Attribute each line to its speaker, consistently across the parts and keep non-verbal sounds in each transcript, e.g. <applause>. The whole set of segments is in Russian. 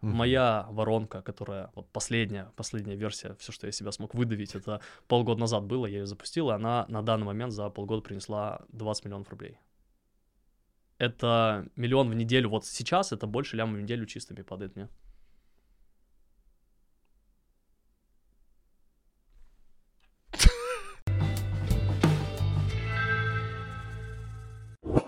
Speaker 1: Мгм.
Speaker 2: Моя воронка, которая вот последняя, последняя версия, все, что я себя смог выдавить, это полгода назад было, я ее запустил, и она на данный момент за полгода принесла 20 миллионов рублей. Это миллион в неделю, вот сейчас это больше ляма в неделю чистыми падает мне.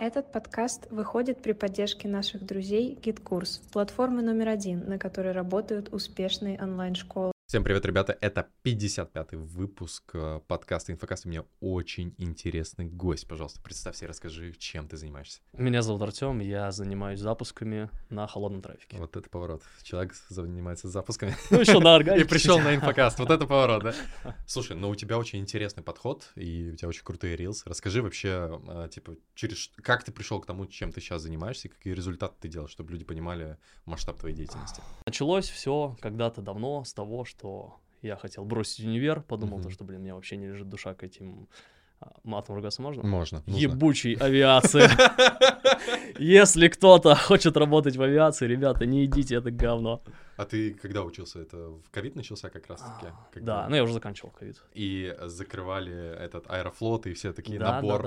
Speaker 3: Этот подкаст выходит при поддержке наших друзей GitKurs, платформы номер один, на которой работают успешные онлайн-школы.
Speaker 1: Всем привет, ребята! Это 55-й выпуск э, подкаста «Инфокаст». У меня очень интересный гость. Пожалуйста, представься и расскажи, чем ты занимаешься.
Speaker 2: Меня зовут Артем, я занимаюсь запусками на холодном трафике.
Speaker 1: Вот это поворот. Человек занимается запусками
Speaker 2: Ну, еще на <laughs>
Speaker 1: и
Speaker 2: органике.
Speaker 1: пришел
Speaker 2: чуть-чуть.
Speaker 1: на инфокаст. Вот это поворот, да? <laughs> Слушай, ну у тебя очень интересный подход, и у тебя очень крутые рилсы. Расскажи вообще, э, типа, через как ты пришел к тому, чем ты сейчас занимаешься, и какие результаты ты делаешь, чтобы люди понимали масштаб твоей деятельности.
Speaker 2: Началось все когда-то давно с того, что я хотел бросить универ, подумал,
Speaker 1: Мгм.
Speaker 2: то, что, блин, мне вообще не лежит душа к этим... а, Матом ругаться можно?
Speaker 1: Можно. нужно.
Speaker 2: Ебучей <laughs> авиации. Если кто-то хочет работать в авиации, ребята, не идите, это говно.
Speaker 1: А ты когда учился? Это в ковид начался как раз-таки?
Speaker 2: А, Да, ну я уже заканчивал ковид.
Speaker 1: И закрывали этот аэрофлот и все такие набор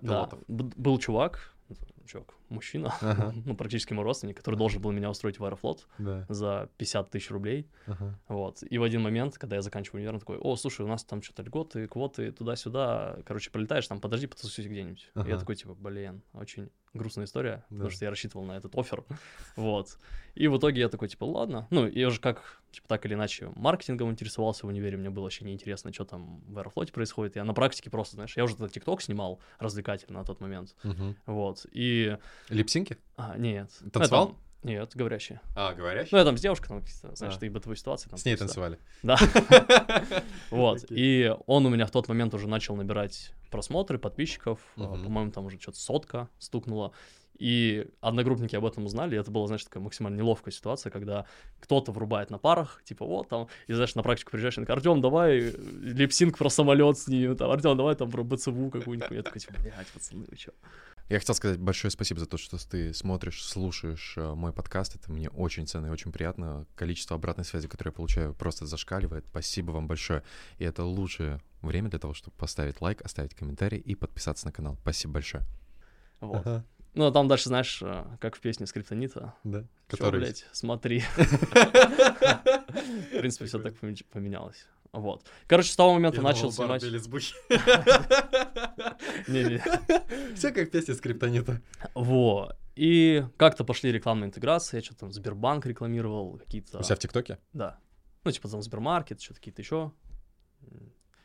Speaker 1: пилотов.
Speaker 2: был чувак, чувак, мужчина,
Speaker 1: Ага. <laughs>
Speaker 2: ну, практически мой родственник, который должен был меня устроить в Аэрофлот
Speaker 1: Да.
Speaker 2: за 50 тысяч рублей.
Speaker 1: ага.
Speaker 2: Вот. И в один момент, когда я заканчиваю универ, он такой, о, слушай, у нас там что-то льготы, квоты, туда-сюда, короче, полетаешь, там, подожди, потусуйся где-нибудь. И Я
Speaker 1: Ага.
Speaker 2: такой, типа, блин, очень грустная история,
Speaker 1: Да.
Speaker 2: потому что я рассчитывал на этот офер, <laughs> вот. И в итоге я такой, типа, ладно, ну, я уже как, типа, так или иначе маркетингом интересовался в универе, мне было вообще неинтересно, что там в Аэрофлоте происходит, я на практике просто, знаешь, я уже тогда ТикТок снимал развлекательно на тот момент,
Speaker 1: Мгм.
Speaker 2: вот, и,
Speaker 1: Липсинки?
Speaker 2: а, нет.
Speaker 1: Танцевал?
Speaker 2: Нет, говорящие.
Speaker 1: А, говорящий?
Speaker 2: Ну, я там с девушкой, там, знаешь,
Speaker 1: А.
Speaker 2: ты бытовые ситуации. Там,
Speaker 1: С ней
Speaker 2: туда-сюда.
Speaker 1: танцевали.
Speaker 2: Да. <laughs> Вот. И он у меня в тот момент уже начал набирать просмотры, подписчиков. а. По-моему, там уже что-то сотка стукнуло. И одногруппники об этом узнали, и это была, знаешь, такая максимально неловкая ситуация, когда кто-то врубает на парах, типа, вот там, и, знаешь, на практику приезжаешь, и такой, Артем, давай э, липсинг про самолет снимем, там, Артем, давай там про БЦВу какую-нибудь. Я такой, типа, блядь, пацаны, вы чё?
Speaker 1: Я хотел сказать большое спасибо за то, что ты смотришь, слушаешь э, мой подкаст. Это мне очень ценно и очень приятно. Количество обратной связи, которое я получаю, просто зашкаливает. Спасибо вам большое. И это лучшее время для того, чтобы поставить лайк, оставить комментарий и подписаться на канал. Спасибо большое.
Speaker 2: Вот.
Speaker 1: Ага,
Speaker 2: Ну, а там дальше, знаешь, э, как в песне Скриптонита,
Speaker 1: да.
Speaker 2: Чё,
Speaker 1: Который...
Speaker 2: блядь, смотри. <laughs> В принципе, все так поме- поменялось. Вот. Короче, с того момента начал снимать... Не-не.
Speaker 1: Все как песня скриптонита.
Speaker 2: Во. И как-то пошли рекламные интеграции, я что-то там Сбербанк рекламировал, какие-то...
Speaker 1: У себя в ТикТоке?
Speaker 2: Да. Ну, типа там Сбермаркет, что-то какие-то еще.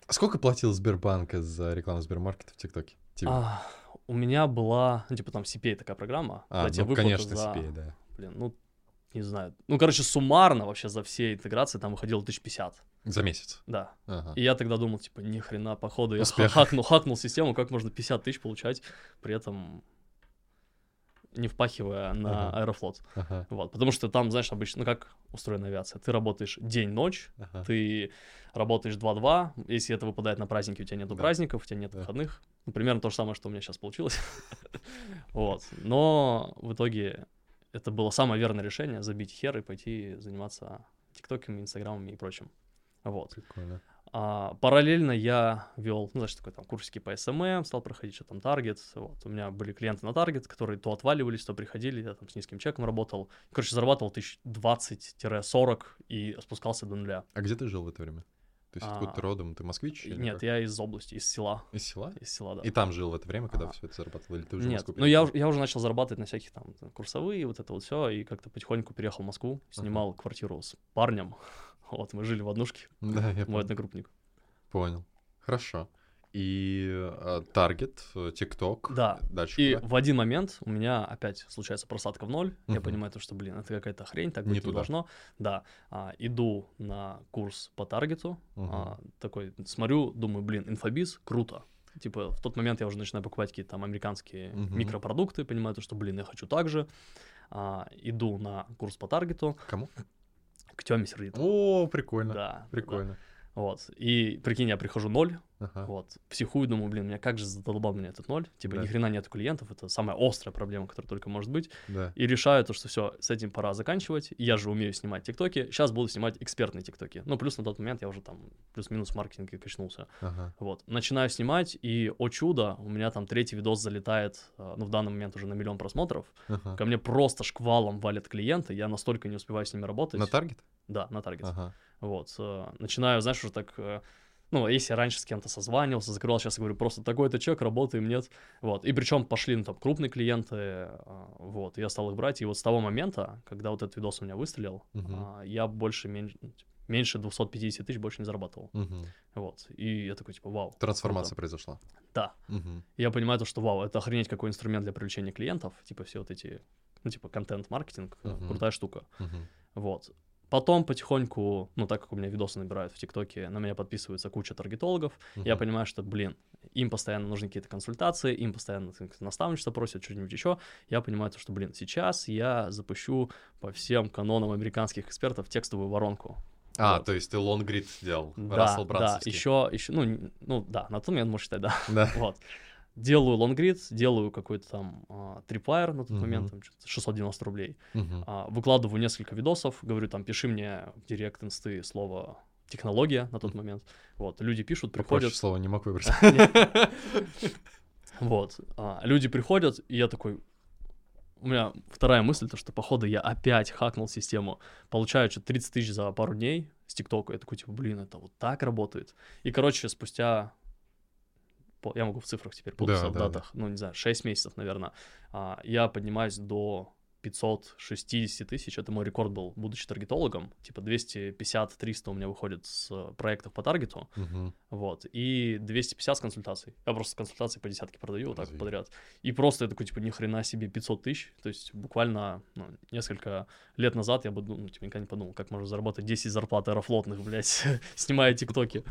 Speaker 1: А сколько платил Сбербанк за рекламу Сбермаркета в ТикТоке?
Speaker 2: А, у меня была, ну, типа там CPA такая программа.
Speaker 1: А, ну, конечно,
Speaker 2: за-
Speaker 1: CPA, да.
Speaker 2: Блин, ну, не знаю. Ну, короче, суммарно вообще за все интеграции там выходило 1050.
Speaker 1: За месяц.
Speaker 2: Да.
Speaker 1: Ага.
Speaker 2: И я тогда думал, типа, ни хрена, походу, я
Speaker 1: Успех.
Speaker 2: хакнул, хакнул систему, как можно 50 тысяч получать, при этом не впахивая на
Speaker 1: Ага.
Speaker 2: Аэрофлот.
Speaker 1: Ага.
Speaker 2: Вот, потому что там, знаешь, обычно, ну как устроена авиация, ты работаешь день-ночь,
Speaker 1: Ага.
Speaker 2: ты работаешь 2-2, если это выпадает на праздники, у тебя нету
Speaker 1: Да.
Speaker 2: праздников, у тебя нет
Speaker 1: Да.
Speaker 2: выходных. Ну, примерно то же самое, что у меня сейчас получилось. <laughs> Вот, но в итоге это было самое верное решение, забить хер и пойти заниматься тиктоками, инстаграмами и прочим. Вот.
Speaker 1: Прикольно.
Speaker 2: А, параллельно я вел, ну, знаешь, такой там курсики по SMM, стал проходить, что там таргет. Вот, у меня были клиенты на таргет, которые то отваливались, то приходили, я там с низким чеком работал. Короче, зарабатывал тысяч 20-40 и спускался до нуля.
Speaker 1: А где ты жил в это время? То есть откуда
Speaker 2: А,
Speaker 1: ты родом? Ты москвич? или
Speaker 2: Нет,
Speaker 1: как?
Speaker 2: я из области, из села.
Speaker 1: Из села?
Speaker 2: Из села, да.
Speaker 1: И там жил в это время, когда
Speaker 2: А.
Speaker 1: все это зарабатывал? Или ты уже
Speaker 2: Нет, ну я, я уже начал зарабатывать на всяких там курсовые, вот это вот все, и как-то потихоньку переехал в Москву, снимал квартиру с парнем. <laughs> Вот, мы жили в однушке,
Speaker 1: Да, я
Speaker 2: мой одногруппник.
Speaker 1: Понял. Хорошо. И э, таргет, э, ТикТок.
Speaker 2: Да.
Speaker 1: Дальше
Speaker 2: И
Speaker 1: куда?
Speaker 2: в один момент у меня опять случается просадка в ноль. Я
Speaker 1: Мгм.
Speaker 2: понимаю, то, что, блин, это какая-то хрень, так
Speaker 1: Не
Speaker 2: быть не
Speaker 1: туда.
Speaker 2: должно. Да. А, иду на курс по таргету.
Speaker 1: Мгм.
Speaker 2: а, такой смотрю, думаю, блин, инфобиз, круто. Типа, в тот момент я уже начинаю покупать какие-то там американские
Speaker 1: Мгм.
Speaker 2: микропродукты, понимаю, то, что, блин, я хочу так же. А, иду на курс по таргету
Speaker 1: Кому?
Speaker 2: к Тёме Сердиту.
Speaker 1: О, прикольно.
Speaker 2: Да,
Speaker 1: Прикольно.
Speaker 2: да. Вот. И прикинь, я прихожу ноль,
Speaker 1: Ага.
Speaker 2: вот, психую, думаю, блин, меня как же задолбал меня этот ноль. Типа,
Speaker 1: Да.
Speaker 2: ни хрена нет клиентов, это самая острая проблема, которая только может быть.
Speaker 1: Да.
Speaker 2: И решаю то, что все, с этим пора заканчивать. Я же умею снимать тиктоки. Сейчас буду снимать экспертные тиктоки. Ну, плюс на тот момент я уже там плюс-минус в маркетинге качнулся.
Speaker 1: Ага.
Speaker 2: Вот. Начинаю снимать, и, о чудо, у меня там третий видос залетает, э, ну, в данный момент уже на миллион просмотров.
Speaker 1: Ага.
Speaker 2: Ко мне просто шквалом валят клиенты, я настолько не успеваю с ними работать.
Speaker 1: На таргет?
Speaker 2: Да, на таргет.
Speaker 1: Ага.
Speaker 2: Вот. э, Начинаю, знаешь, уже так... э, Ну, если я раньше с кем-то созванивался, закрывал, сейчас я говорю, просто такой-то чек, работаем, нет. Вот. И причем пошли, ну, там, крупные клиенты, а, вот, я стал их брать. И вот с того момента, когда вот этот видос у меня выстрелил, а, я больше, меньше, меньше 250 тысяч больше не зарабатывал.
Speaker 1: Мгм.
Speaker 2: Вот. И я такой, типа, вау.
Speaker 1: Трансформация
Speaker 2: круто.
Speaker 1: произошла.
Speaker 2: Да. И я понимаю то, что, вау, это охренеть какой инструмент для привлечения клиентов. Типа, все вот эти, ну, типа, контент-маркетинг, э,
Speaker 1: Мгм.
Speaker 2: крутая штука.
Speaker 1: Мгм.
Speaker 2: Вот. Потом потихоньку, ну, так как у меня видосы набирают в ТикТоке, на меня подписывается куча таргетологов, я
Speaker 1: Мгм.
Speaker 2: понимаю, что, блин, им постоянно нужны какие-то консультации, им постоянно наставничество просят, что-нибудь еще. Я понимаю, то, что, блин, сейчас я запущу по всем канонам американских экспертов текстовую воронку.
Speaker 1: А,
Speaker 2: Вот.
Speaker 1: то есть ты лонгрид делал,
Speaker 2: Да,
Speaker 1: Рассел
Speaker 2: да, еще, еще, ну, ну, да, на тот момент, можно считать, да.
Speaker 1: Да. <laughs>
Speaker 2: Вот. Делаю лонгрид, делаю какой-то там а, трипвайр на тот
Speaker 1: Мгм.
Speaker 2: момент, там, что-то 690 рублей.
Speaker 1: Мгм.
Speaker 2: А, выкладываю несколько видосов, говорю там, пиши мне в директ инсты слово технология на тот момент. Вот, люди пишут,
Speaker 1: Попроще
Speaker 2: приходят,
Speaker 1: слова не мог выбрать. <laughs>
Speaker 2: вот, а, люди приходят, и я такой, у меня вторая мысль, то, что, походу, я опять хакнул систему, получаю что-то 30 тысяч за пару дней с ТикТока, я такой, типа, блин, это вот так работает. И, короче, спустя, я могу в цифрах теперь путаться,
Speaker 1: Да,
Speaker 2: в
Speaker 1: да, да.
Speaker 2: датах, ну, не знаю, 6 месяцев, наверное, а, я поднимаюсь до 560 тысяч, это мой рекорд был, будучи таргетологом, типа 250-300 у меня выходит с э, проектов по таргету,
Speaker 1: Мгм.
Speaker 2: вот, и 250 с консультаций. Я просто консультации по десятке продаю вот так подряд. И просто я такой, типа, ни хрена себе 500 тысяч. То есть буквально ну, несколько лет назад я бы, ну, типа, никогда не подумал, как можно заработать 10 зарплат аэрофлотных, блядь, <laughs> снимая тиктоки.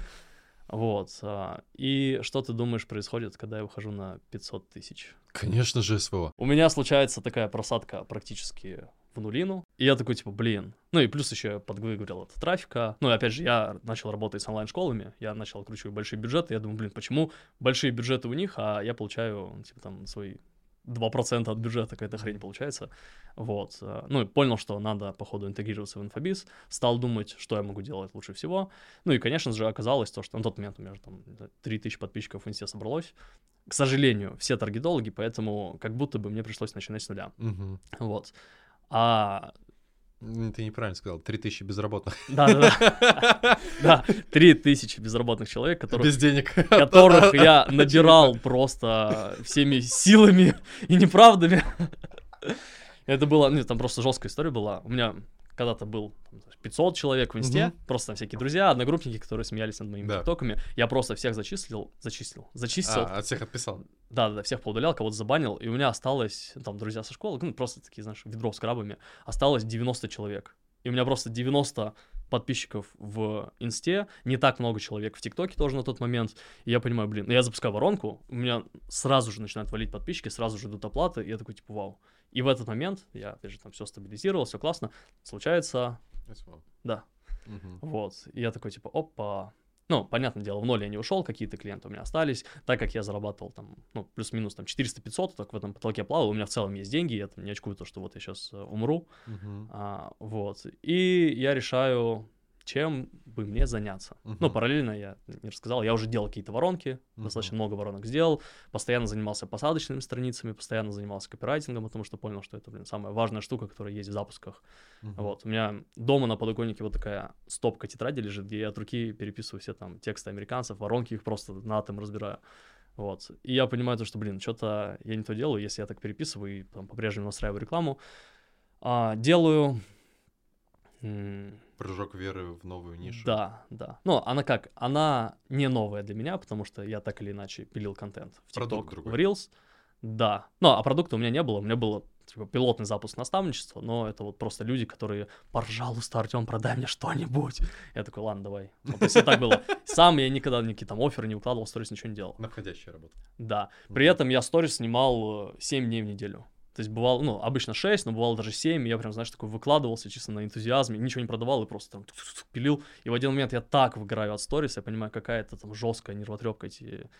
Speaker 2: Вот. а, И что ты думаешь происходит, когда я выхожу на 500 тысяч?
Speaker 1: Конечно же, СВО.
Speaker 2: У меня случается такая просадка практически в нулину. И я такой, типа, блин. Ну и плюс еще подвыговорил от трафика. Ну и опять же, я начал работать с онлайн-школами, я начал кручивать большие бюджеты. Я думаю, блин, почему большие бюджеты у них, а я получаю, типа, там, свои 2% от бюджета, какая-то хрень получается. Вот. э, Ну и понял, что надо, походу, интегрироваться в инфобиз. Стал думать, что я могу делать лучше всего. Ну и, конечно же, оказалось то, что на тот момент у меня же там 3000 подписчиков в инсте собралось. К сожалению, все таргетологи, поэтому как будто бы мне пришлось начинать с нуля.
Speaker 1: Мгм.
Speaker 2: Вот. А,
Speaker 1: Ты неправильно сказал. 3000 безработных.
Speaker 2: да-да-да, да, 3000 <laughs> безработных человек, которых,
Speaker 1: Без денег.
Speaker 2: которых <laughs> я набирал просто всеми силами и неправдами. Это было, ну, там просто жесткая история была. У меня когда-то был там, 500 человек в инсте,
Speaker 1: Мгм.
Speaker 2: просто там всякие друзья, одногруппники, которые смеялись над моими
Speaker 1: Да.
Speaker 2: тиктоками. Я просто всех зачислил, зачислил, зачистил.
Speaker 1: А, от всех отписал.
Speaker 2: Да, да, всех поудалял, кого-то забанил, и у меня осталось, там, друзья со школы, ну, просто такие, знаешь, ведро с крабами, осталось 90 человек. И у меня просто 90 подписчиков в инсте, не так много человек в ТикТоке тоже на тот момент. И я понимаю, блин, я запускаю воронку, у меня сразу же начинают валить подписчики, сразу же идут оплаты, и я такой, типа, вау. И в этот момент, я, опять же, там все стабилизировал, все классно, случается, да,
Speaker 1: Мгм.
Speaker 2: вот. И я такой, типа, опа. Ну, понятное дело, в ноль я не ушел, какие-то клиенты у меня остались. Так как я зарабатывал там, ну, плюс-минус там 400-500, так в этом потолке плавал, у меня в целом есть деньги, я там не очкую то, что вот я сейчас умру.
Speaker 1: Мгм.
Speaker 2: А, вот. И я решаю, чем бы мне заняться. Ну,
Speaker 1: Мгм.
Speaker 2: параллельно я не рассказал, я уже делал какие-то воронки,
Speaker 1: Мгм.
Speaker 2: достаточно много воронок сделал, постоянно занимался посадочными страницами, постоянно занимался копирайтингом, потому что понял, что это, блин, самая важная штука, которая есть в запусках.
Speaker 1: Мгм.
Speaker 2: Вот, у меня дома на подоконнике вот такая стопка тетради лежит, где я от руки переписываю все там тексты американцев, воронки их просто на атом разбираю. Вот. И я понимаю то, что, блин, что-то я не то делаю, если я так переписываю и там по-прежнему настраиваю рекламу. А, делаю...
Speaker 1: Прыжок веры в новую нишу.
Speaker 2: Да, да. Но она как? Она не новая для меня, потому что я так или иначе пилил контент в TikTok, в Reels. Да. Ну, а продукта у меня не было. У меня было типа, пилотный запуск наставничества, но это вот просто люди, которые, пожалуйста, Артем, продай мне что-нибудь. Я такой, ладно, давай. Вот, то есть и так было. Сам я никогда никакие там оферы не выкладывал, сторис ничего не делал.
Speaker 1: На входящая работа.
Speaker 2: Да. При этом я сторис снимал 7 дней в неделю. То есть бывало, ну, обычно 6, но бывало даже 7, я прям, знаешь, такой выкладывался чисто на энтузиазме, ничего не продавал и просто там пилил. И в один момент я так выгораю от сторис, я понимаю, какая это там жесткая нервотрепка эти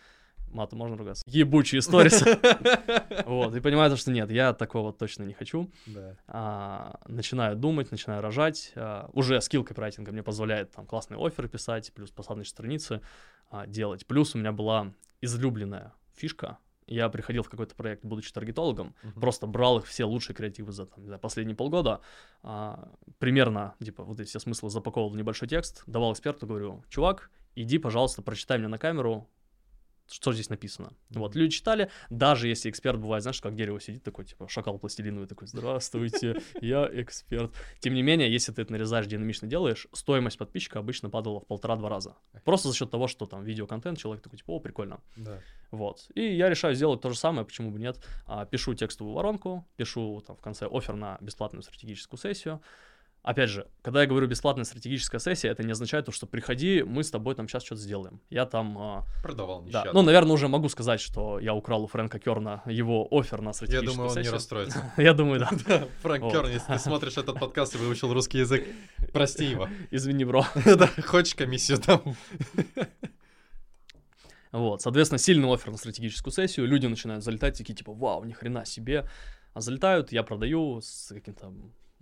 Speaker 2: матом можно ругаться? Ебучие сторис. <laughs> Вот, и понимаю, что нет, я такого точно не хочу. А, начинаю думать, начинаю рожать. А, уже скилл копирайтинга мне позволяет там классные оферы писать, плюс посадочные страницы а, делать. Плюс у меня была излюбленная фишка, я приходил в какой-то проект, будучи таргетологом, uh-huh. просто брал их все лучшие креативы за там, знаю, последние полгода, а, примерно, типа, вот эти все смыслы запаковывал в небольшой текст, давал эксперту, говорю, чувак, иди, пожалуйста, прочитай мне на камеру что здесь написано. Вот, люди читали, даже если эксперт бывает, знаешь, как дерево сидит такой, типа, шакал пластилиновый такой, здравствуйте, я эксперт. Тем не менее, если ты это нарезаешь, динамично делаешь, стоимость подписчика обычно падала в полтора-два раза. Просто за счет того, что там видеоконтент, человек такой, типа, о, прикольно.
Speaker 1: Да.
Speaker 2: Вот. И я решаю сделать то же самое, почему бы нет. А, пишу текстовую воронку, пишу там в конце офер на бесплатную стратегическую сессию, Опять же, когда я говорю бесплатная стратегическая сессия, это не означает то, что приходи, мы с тобой там сейчас что-то сделаем. Я там... А,
Speaker 1: Продавал
Speaker 2: нещадно. Да, ну, наверное, уже могу сказать, что я украл у Фрэнка Керна его офер на стратегическую
Speaker 1: сессию. Я думаю, он
Speaker 2: не
Speaker 1: расстроится. <laughs>
Speaker 2: Я думаю, да. <laughs>
Speaker 1: Фрэнк Керн, если ты смотришь этот подкаст и выучил русский язык, прости его. <laughs>
Speaker 2: Извини, бро.
Speaker 1: Да, хочешь комиссию там?
Speaker 2: Вот, соответственно, сильный офер на стратегическую сессию, люди начинают залетать, такие типа, вау, ни хрена себе. А залетают, я продаю с каким-то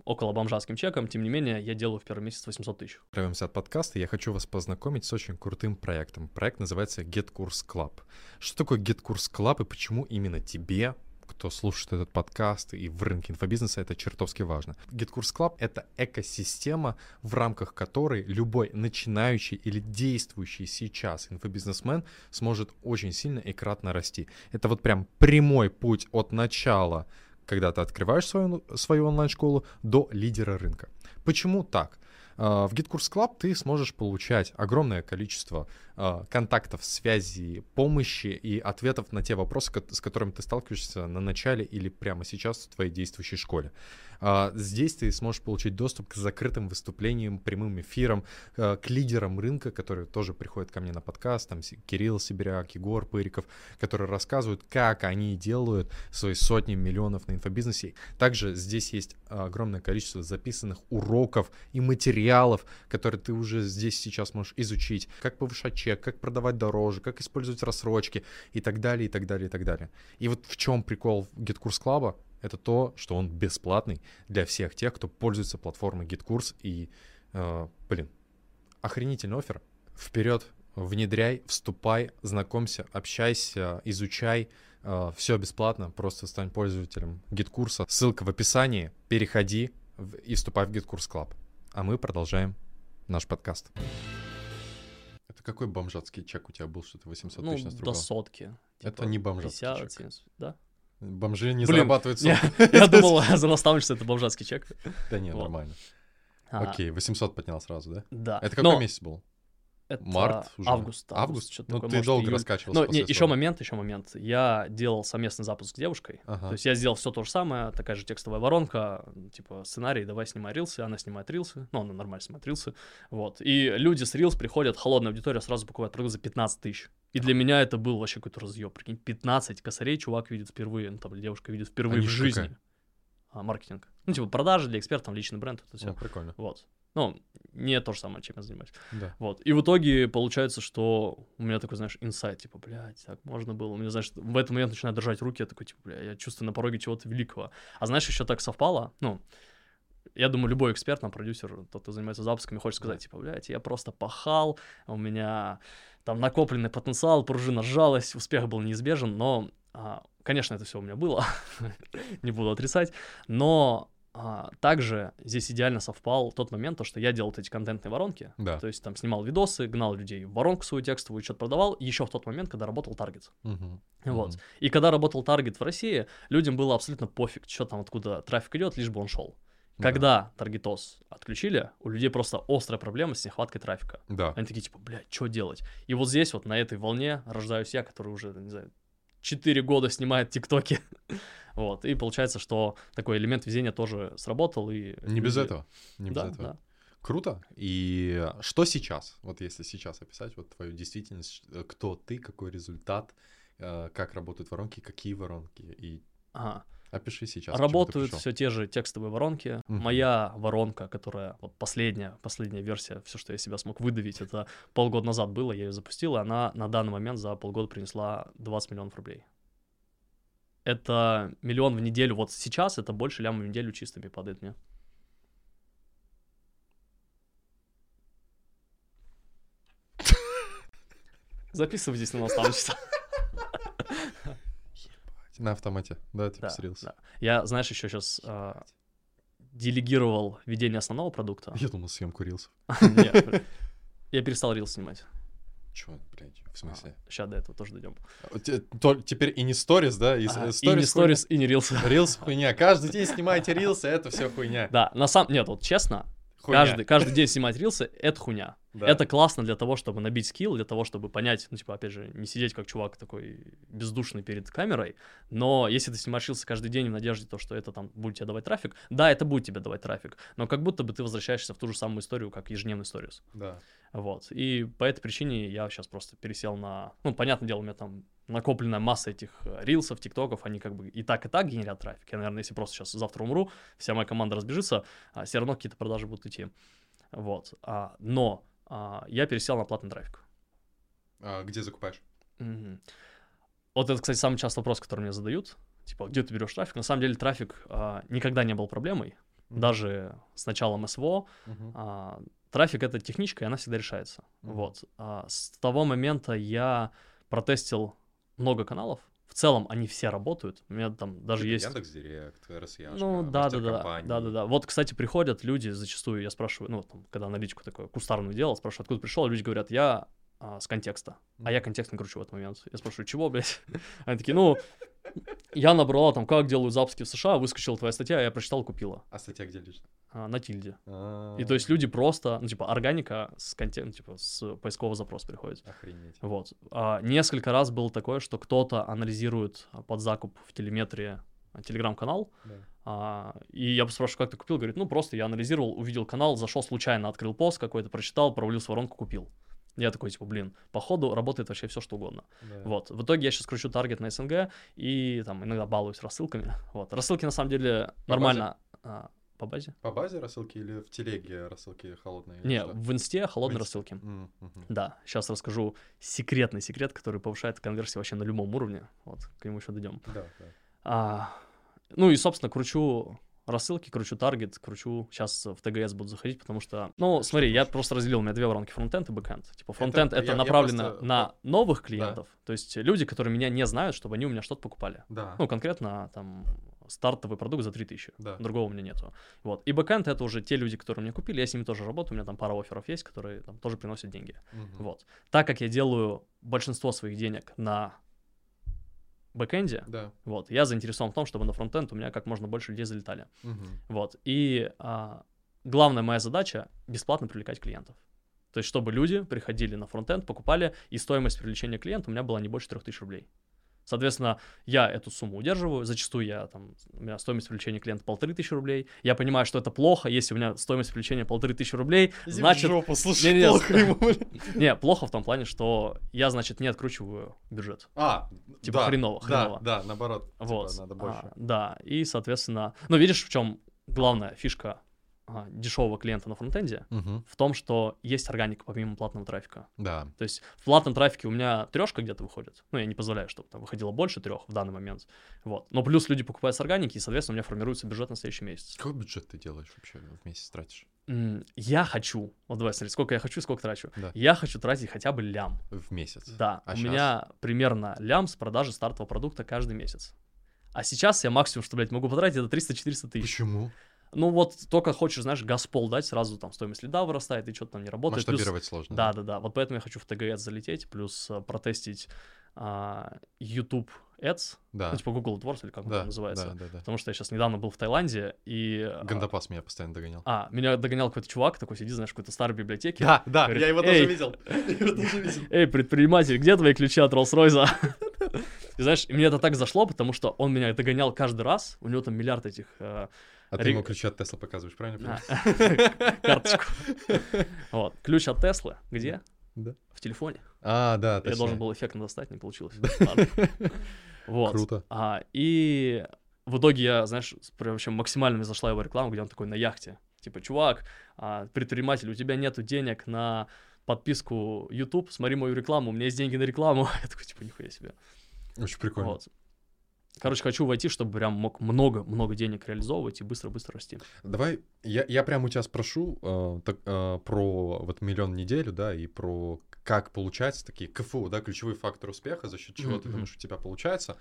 Speaker 2: около бомжатским чеком, тем не менее, я делаю в первый месяц 800 тысяч.
Speaker 1: Отправимся от подкаста, я хочу вас познакомить с очень крутым проектом. Проект называется Get Club. Что такое Get Club и почему именно тебе кто слушает этот подкаст и в рынке инфобизнеса, это чертовски важно. GitKurs Club — это экосистема, в рамках которой любой начинающий или действующий сейчас инфобизнесмен сможет очень сильно и кратно расти. Это вот прям прямой путь от начала когда ты открываешь свою, свою онлайн-школу, до лидера рынка. Почему так? А, в GitKurs Club ты сможешь получать огромное количество а, контактов, связей, помощи и ответов на те вопросы, с которыми ты сталкиваешься на начале или прямо сейчас в твоей действующей школе. А, здесь ты сможешь получить доступ к закрытым выступлениям, прямым эфирам, а, к лидерам рынка, которые тоже приходят ко мне на подкаст, там Кирилл Сибиряк, Егор Пыриков, которые рассказывают, как они делают свои сотни миллионов на инфобизнесе. Также здесь есть огромное количество записанных уроков и материалов, которые ты уже здесь сейчас можешь изучить, как повышать чек, как продавать дороже, как использовать рассрочки и так далее, и так далее, и так далее. И вот в чем прикол GitKurs Club? Это то, что он бесплатный для всех тех, кто пользуется платформой GitKurs. И, э, блин, охренительный офер. Вперед, внедряй, вступай, знакомься, общайся, изучай. Э, все бесплатно, просто стань пользователем GitKursa. Ссылка в описании. Переходи и вступай в GitKurs Club. А мы продолжаем наш подкаст. Это какой бомжатский чек у тебя был, что ты 800
Speaker 2: ну,
Speaker 1: тысяч настругал?
Speaker 2: до сотки.
Speaker 1: Типа это не бомжатский 50, чек.
Speaker 2: 70, да?
Speaker 1: Бомжи не Блин, зарабатывают
Speaker 2: я, <laughs> я думал, <laughs> за наставничество это бомжатский чек.
Speaker 1: Да нет, вот. нормально. А, Окей, 800 поднял сразу, да?
Speaker 2: Да.
Speaker 1: Это какой Но... месяц был?
Speaker 2: Это
Speaker 1: Март
Speaker 2: уже? Август.
Speaker 1: Август?
Speaker 2: что-то
Speaker 1: ну,
Speaker 2: такое,
Speaker 1: ты
Speaker 2: может,
Speaker 1: долго
Speaker 2: июль.
Speaker 1: раскачивался.
Speaker 2: Ну, не, еще момент, еще момент. Я делал совместный запуск с девушкой.
Speaker 1: Ага.
Speaker 2: То есть я сделал все то же самое, такая же текстовая воронка, типа сценарий, давай снимай рилсы, она снимает рилсы. Ну, она нормально снимает рилсы. Вот. И люди с рилс приходят, холодная аудитория сразу покупает продукт за 15 тысяч. И для меня это был вообще какой-то разъеб. Прикинь, 15 косарей чувак видит впервые, ну, там, девушка видит впервые
Speaker 1: Они
Speaker 2: в жизни.
Speaker 1: Какая?
Speaker 2: А, маркетинг. Ну, типа продажи для экспертов, личный бренд, это все.
Speaker 1: О, прикольно.
Speaker 2: Вот. Ну, не то же самое, чем я занимаюсь.
Speaker 1: Да.
Speaker 2: Вот. И в итоге получается, что у меня такой, знаешь, инсайт, типа, блядь, так можно было. У меня, знаешь, в этот момент начинаю держать руки, я такой, типа, бля, я чувствую на пороге чего-то великого. А знаешь, еще так совпало, ну, я думаю, любой эксперт, там, продюсер, тот, кто занимается запусками, хочет сказать, типа, блядь, я просто пахал, у меня там накопленный потенциал, пружина сжалась, успех был неизбежен, но, а, конечно, это все у меня было, <laughs> не буду отрицать, но а, также здесь идеально совпал тот момент, то, что я делал вот эти контентные воронки,
Speaker 1: да.
Speaker 2: то есть там снимал видосы, гнал людей в воронку свою текстовую, что-то продавал, еще в тот момент, когда работал таргет.
Speaker 1: Угу.
Speaker 2: Вот. Угу. И когда работал таргет в России, людям было абсолютно пофиг, что там, откуда трафик идет, лишь бы он шел. Когда да. таргетос отключили, у людей просто острая проблема с нехваткой трафика.
Speaker 1: Да.
Speaker 2: Они такие, типа, блядь, что делать? И вот здесь вот на этой волне рождаюсь я, который уже, не знаю, 4 года снимает тиктоки. <laughs> Вот, и получается, что такой элемент везения тоже сработал. И...
Speaker 1: Не без этого. Не
Speaker 2: да,
Speaker 1: без этого.
Speaker 2: Да.
Speaker 1: Круто. И что сейчас? Вот если сейчас описать вот твою действительность, э, кто ты, какой результат, э, как работают воронки, какие воронки и
Speaker 2: Ага.
Speaker 1: Опиши сейчас.
Speaker 2: Работают все те же текстовые воронки.
Speaker 1: Мгм.
Speaker 2: Моя воронка, которая вот последняя, последняя версия, все, что я себя смог выдавить, это полгода назад было, я ее запустил, и она на данный момент за полгода принесла 20 миллионов рублей. Это миллион в неделю. Вот сейчас это больше ляма в неделю чистыми падает мне. <laughs> Записывайтесь на наставничество.
Speaker 1: На автомате. Да, ты
Speaker 2: Да,
Speaker 1: посрился.
Speaker 2: да. Я, знаешь, еще сейчас делегировал ведение основного продукта.
Speaker 1: Я думал, съемку рилсов. <laughs>
Speaker 2: Нет, Я перестал рил снимать.
Speaker 1: Чё, блядь, в смысле?
Speaker 2: Сейчас до этого тоже дойдем.
Speaker 1: А, то- Теперь и не сторис, да? И, с-
Speaker 2: А, И
Speaker 1: сторис
Speaker 2: не сторис, и не рилс.
Speaker 1: хуйня. Рилс хуйня. Каждый день снимаете рилсы, это все хуйня.
Speaker 2: Да, на самом... Нет, вот честно,
Speaker 1: Хуйня.
Speaker 2: каждый, каждый день снимать рилсы — это хуйня.
Speaker 1: Да.
Speaker 2: Это классно для того, чтобы набить скилл, для того, чтобы понять, ну, типа, опять же, не сидеть как чувак такой бездушный перед камерой, но если ты снимаешь рилсы каждый день в надежде, то, что это там будет тебе давать трафик, да, это будет тебе давать трафик, но как будто бы ты возвращаешься в ту же самую историю, как ежедневный сторис.
Speaker 1: Да.
Speaker 2: Вот. И по этой причине я сейчас просто пересел на... Ну, понятное дело, у меня там накопленная масса этих э, рилсов, тиктоков, они как бы и так, и так генерят трафик. Я, наверное, если просто сейчас завтра умру, вся моя команда разбежится, все равно какие-то продажи будут идти. Вот. А, но а, я пересел на платный трафик.
Speaker 1: А, где закупаешь?
Speaker 2: Вот это, кстати, самый частый вопрос, который мне задают. Типа, где ты берешь трафик? На самом деле трафик а, никогда не был проблемой. Даже с началом СВО а, трафик это техничка, и она всегда решается.
Speaker 1: Мгм.
Speaker 2: Вот. А, с того момента я протестил много каналов. В целом они все работают. У меня там даже
Speaker 1: Типа
Speaker 2: есть.
Speaker 1: Яндекс.Директ, РСЯшка,
Speaker 2: Ну да, да, да, да, да, да. Вот, кстати, приходят люди зачастую, я спрашиваю, ну, там, когда аналитику такое кустарную делал, спрашиваю, откуда пришел, люди говорят, я а, с контекста, а я контекст не кручу в этот момент. Я спрашиваю, чего, блядь? <laughs> Они такие, ну, я набрала там, как делают запуски в США, выскочила твоя статья, я прочитал, купила
Speaker 1: А статья где лежит?
Speaker 2: а, на тильде.
Speaker 1: А,
Speaker 2: И то есть люди просто, ну, типа, органика с контент, типа, с поискового запроса приходит.
Speaker 1: Охренеть.
Speaker 2: Вот. А, несколько раз было такое, что кто-то анализирует под закуп в телеметрии телеграм-канал,
Speaker 1: Да.
Speaker 2: а, и я спрашиваю, как ты купил? Говорит, ну, просто я анализировал, увидел канал, зашел случайно, открыл пост какой-то, прочитал, провалил в воронку, купил. Я такой, типа, блин, походу работает вообще все, что угодно.
Speaker 1: Да.
Speaker 2: Вот. В итоге я сейчас кручу таргет на СНГ и там иногда балуюсь рассылками. <laughs> Вот. Рассылки на самом деле
Speaker 1: По
Speaker 2: нормально. а, по базе?
Speaker 1: По базе рассылки или в телеге рассылки холодные?
Speaker 2: Не,
Speaker 1: что?
Speaker 2: в инсте холодные
Speaker 1: В инсте.
Speaker 2: рассылки.
Speaker 1: Мгм.
Speaker 2: Да, сейчас расскажу секретный секрет, который повышает конверсию вообще на любом уровне. Вот, к нему еще дойдем.
Speaker 1: Да, да.
Speaker 2: А, ну и, собственно, кручу рассылки, кручу таргет, кручу. Сейчас в ТГС буду заходить, потому что... Ну, смотри, я просто разделил, у меня две воронки, фронтенд и бэкенд. Типа фронтенд это,
Speaker 1: я- я
Speaker 2: направлено
Speaker 1: просто-
Speaker 2: на новых клиентов, то есть люди, которые меня не знают, чтобы они у меня что-то покупали.
Speaker 1: Да.
Speaker 2: Ну, конкретно там стартовый продукт за 3000.
Speaker 1: Да.
Speaker 2: Другого у меня нету. Вот. И бэкенд это уже те люди, которые мне купили, я с ними тоже работаю, у меня там пара офферов есть, которые там тоже приносят деньги.
Speaker 1: Мгм.
Speaker 2: Вот. Так как я делаю большинство своих денег на бэкэнде,
Speaker 1: Да.
Speaker 2: вот, я заинтересован в том, чтобы на фронтенд у меня как можно больше людей залетали.
Speaker 1: Мгм.
Speaker 2: Вот. И а, главная моя задача — бесплатно привлекать клиентов. То есть, чтобы люди приходили на фронтенд, покупали, и стоимость привлечения клиента у меня была не больше 3000 рублей. Соответственно, я эту сумму удерживаю. Зачастую я там, у меня стоимость привлечения клиента полторы тысячи рублей. Я понимаю, что это плохо, если у меня стоимость привлечения полторы тысячи рублей, значит...
Speaker 1: жопу, слушай,
Speaker 2: Не-не,
Speaker 1: плохо ему. <laughs>
Speaker 2: Не, плохо в том плане, что я, значит, не откручиваю бюджет.
Speaker 1: А,
Speaker 2: Типа
Speaker 1: да,
Speaker 2: хреново,
Speaker 1: да,
Speaker 2: хреново.
Speaker 1: Да, наоборот. типа
Speaker 2: Вот.
Speaker 1: надо больше.
Speaker 2: А, да, и, соответственно... Ну, видишь, в чем главная фишка а, дешевого клиента на фронтенде?
Speaker 1: Мгм.
Speaker 2: В том, что есть органика помимо платного трафика.
Speaker 1: Да.
Speaker 2: То есть в платном трафике у меня трешка где-то выходит. Ну, я не позволяю, чтобы там выходило больше трех в данный момент. Вот. Но плюс люди покупают с органики, и, соответственно, у меня формируется бюджет на следующий месяц.
Speaker 1: Какой бюджет ты делаешь вообще в месяц тратишь?
Speaker 2: Я хочу, вот давай смотри, сколько я хочу, сколько трачу.
Speaker 1: Да.
Speaker 2: Я хочу тратить хотя бы лям.
Speaker 1: В месяц.
Speaker 2: Да,
Speaker 1: А
Speaker 2: у
Speaker 1: щас?
Speaker 2: меня примерно лям с продажи стартового продукта каждый месяц. А сейчас я максимум, что, блядь, могу потратить, это 300-400 тысяч.
Speaker 1: Почему?
Speaker 2: Ну вот только хочешь, знаешь, газпол дать, сразу там стоимость лида вырастает, и что-то там не работает. Плюс-
Speaker 1: Масштабировать сложно.
Speaker 2: Да, да, да. Вот поэтому я хочу в ТГС залететь, плюс а, протестить а, YouTube Ads,
Speaker 1: Да.
Speaker 2: ну, типа Google AdWords или как он
Speaker 1: Да,
Speaker 2: там называется.
Speaker 1: да, да, да.
Speaker 2: Потому что я сейчас недавно был в Таиланде, и... а,
Speaker 1: Гандапас меня постоянно догонял.
Speaker 2: А, меня догонял какой-то чувак, такой сидит, знаешь, в какой-то старой библиотеке.
Speaker 1: Да, да,
Speaker 2: Говорит,
Speaker 1: я его тоже <laughs> видел.
Speaker 2: Эй, предприниматель, где твои ключи от Роллс-Ройза? <laughs> И знаешь, мне это так зашло, потому что он меня догонял каждый раз, у него там миллиард этих э,
Speaker 1: А ты ему ключи от Тесла показываешь, правильно?
Speaker 2: а, <laughs> карточку. Вот, ключ от Теслы, где?
Speaker 1: Да.
Speaker 2: В телефоне.
Speaker 1: А, да,
Speaker 2: Я
Speaker 1: точно.
Speaker 2: должен был эффектно достать, не получилось. <laughs> Вот.
Speaker 1: Круто.
Speaker 2: А, и в итоге я, знаешь, прям вообще максимально зашла его реклама, где он такой на яхте. Типа, чувак, а, предприниматель, у тебя нету денег на подписку YouTube, смотри мою рекламу, у меня есть деньги на рекламу. <laughs> Я такой, типа, нихуя себе.
Speaker 1: Очень прикольно.
Speaker 2: Вот. Короче, хочу войти, чтобы прям мог много-много денег реализовывать и быстро-быстро расти.
Speaker 1: Давай, я, я прямо у тебя спрошу э, так, э, про вот миллион в неделю, да, и про как получается такие КФУ, да, ключевые факторы успеха, за счет чего
Speaker 2: Мгм,
Speaker 1: ты думаешь, у тебя получается.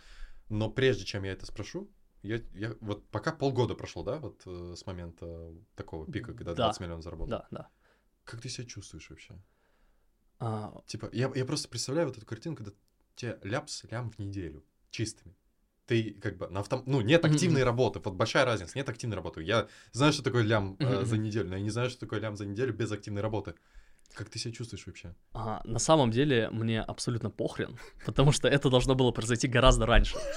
Speaker 1: Но прежде чем я это спрошу, я, я вот пока полгода прошло, да, вот э, с момента такого пика, когда
Speaker 2: Да.
Speaker 1: 20 миллионов заработал.
Speaker 2: Да, да.
Speaker 1: Как ты себя чувствуешь вообще?
Speaker 2: А,
Speaker 1: Типа, я, я просто представляю вот эту картину, когда тебе ляпс, лям в неделю, чистыми. Ты как бы на автом... Ну, нет активной работы. Вот большая разница. Нет активной работы. Я знаю, что такое лям э, за неделю, но я не знаю, что такое лям за неделю без активной работы. Как ты себя чувствуешь вообще?
Speaker 2: а, на самом деле мне абсолютно похрен, <laughs> потому что это должно было произойти гораздо раньше. <laughs>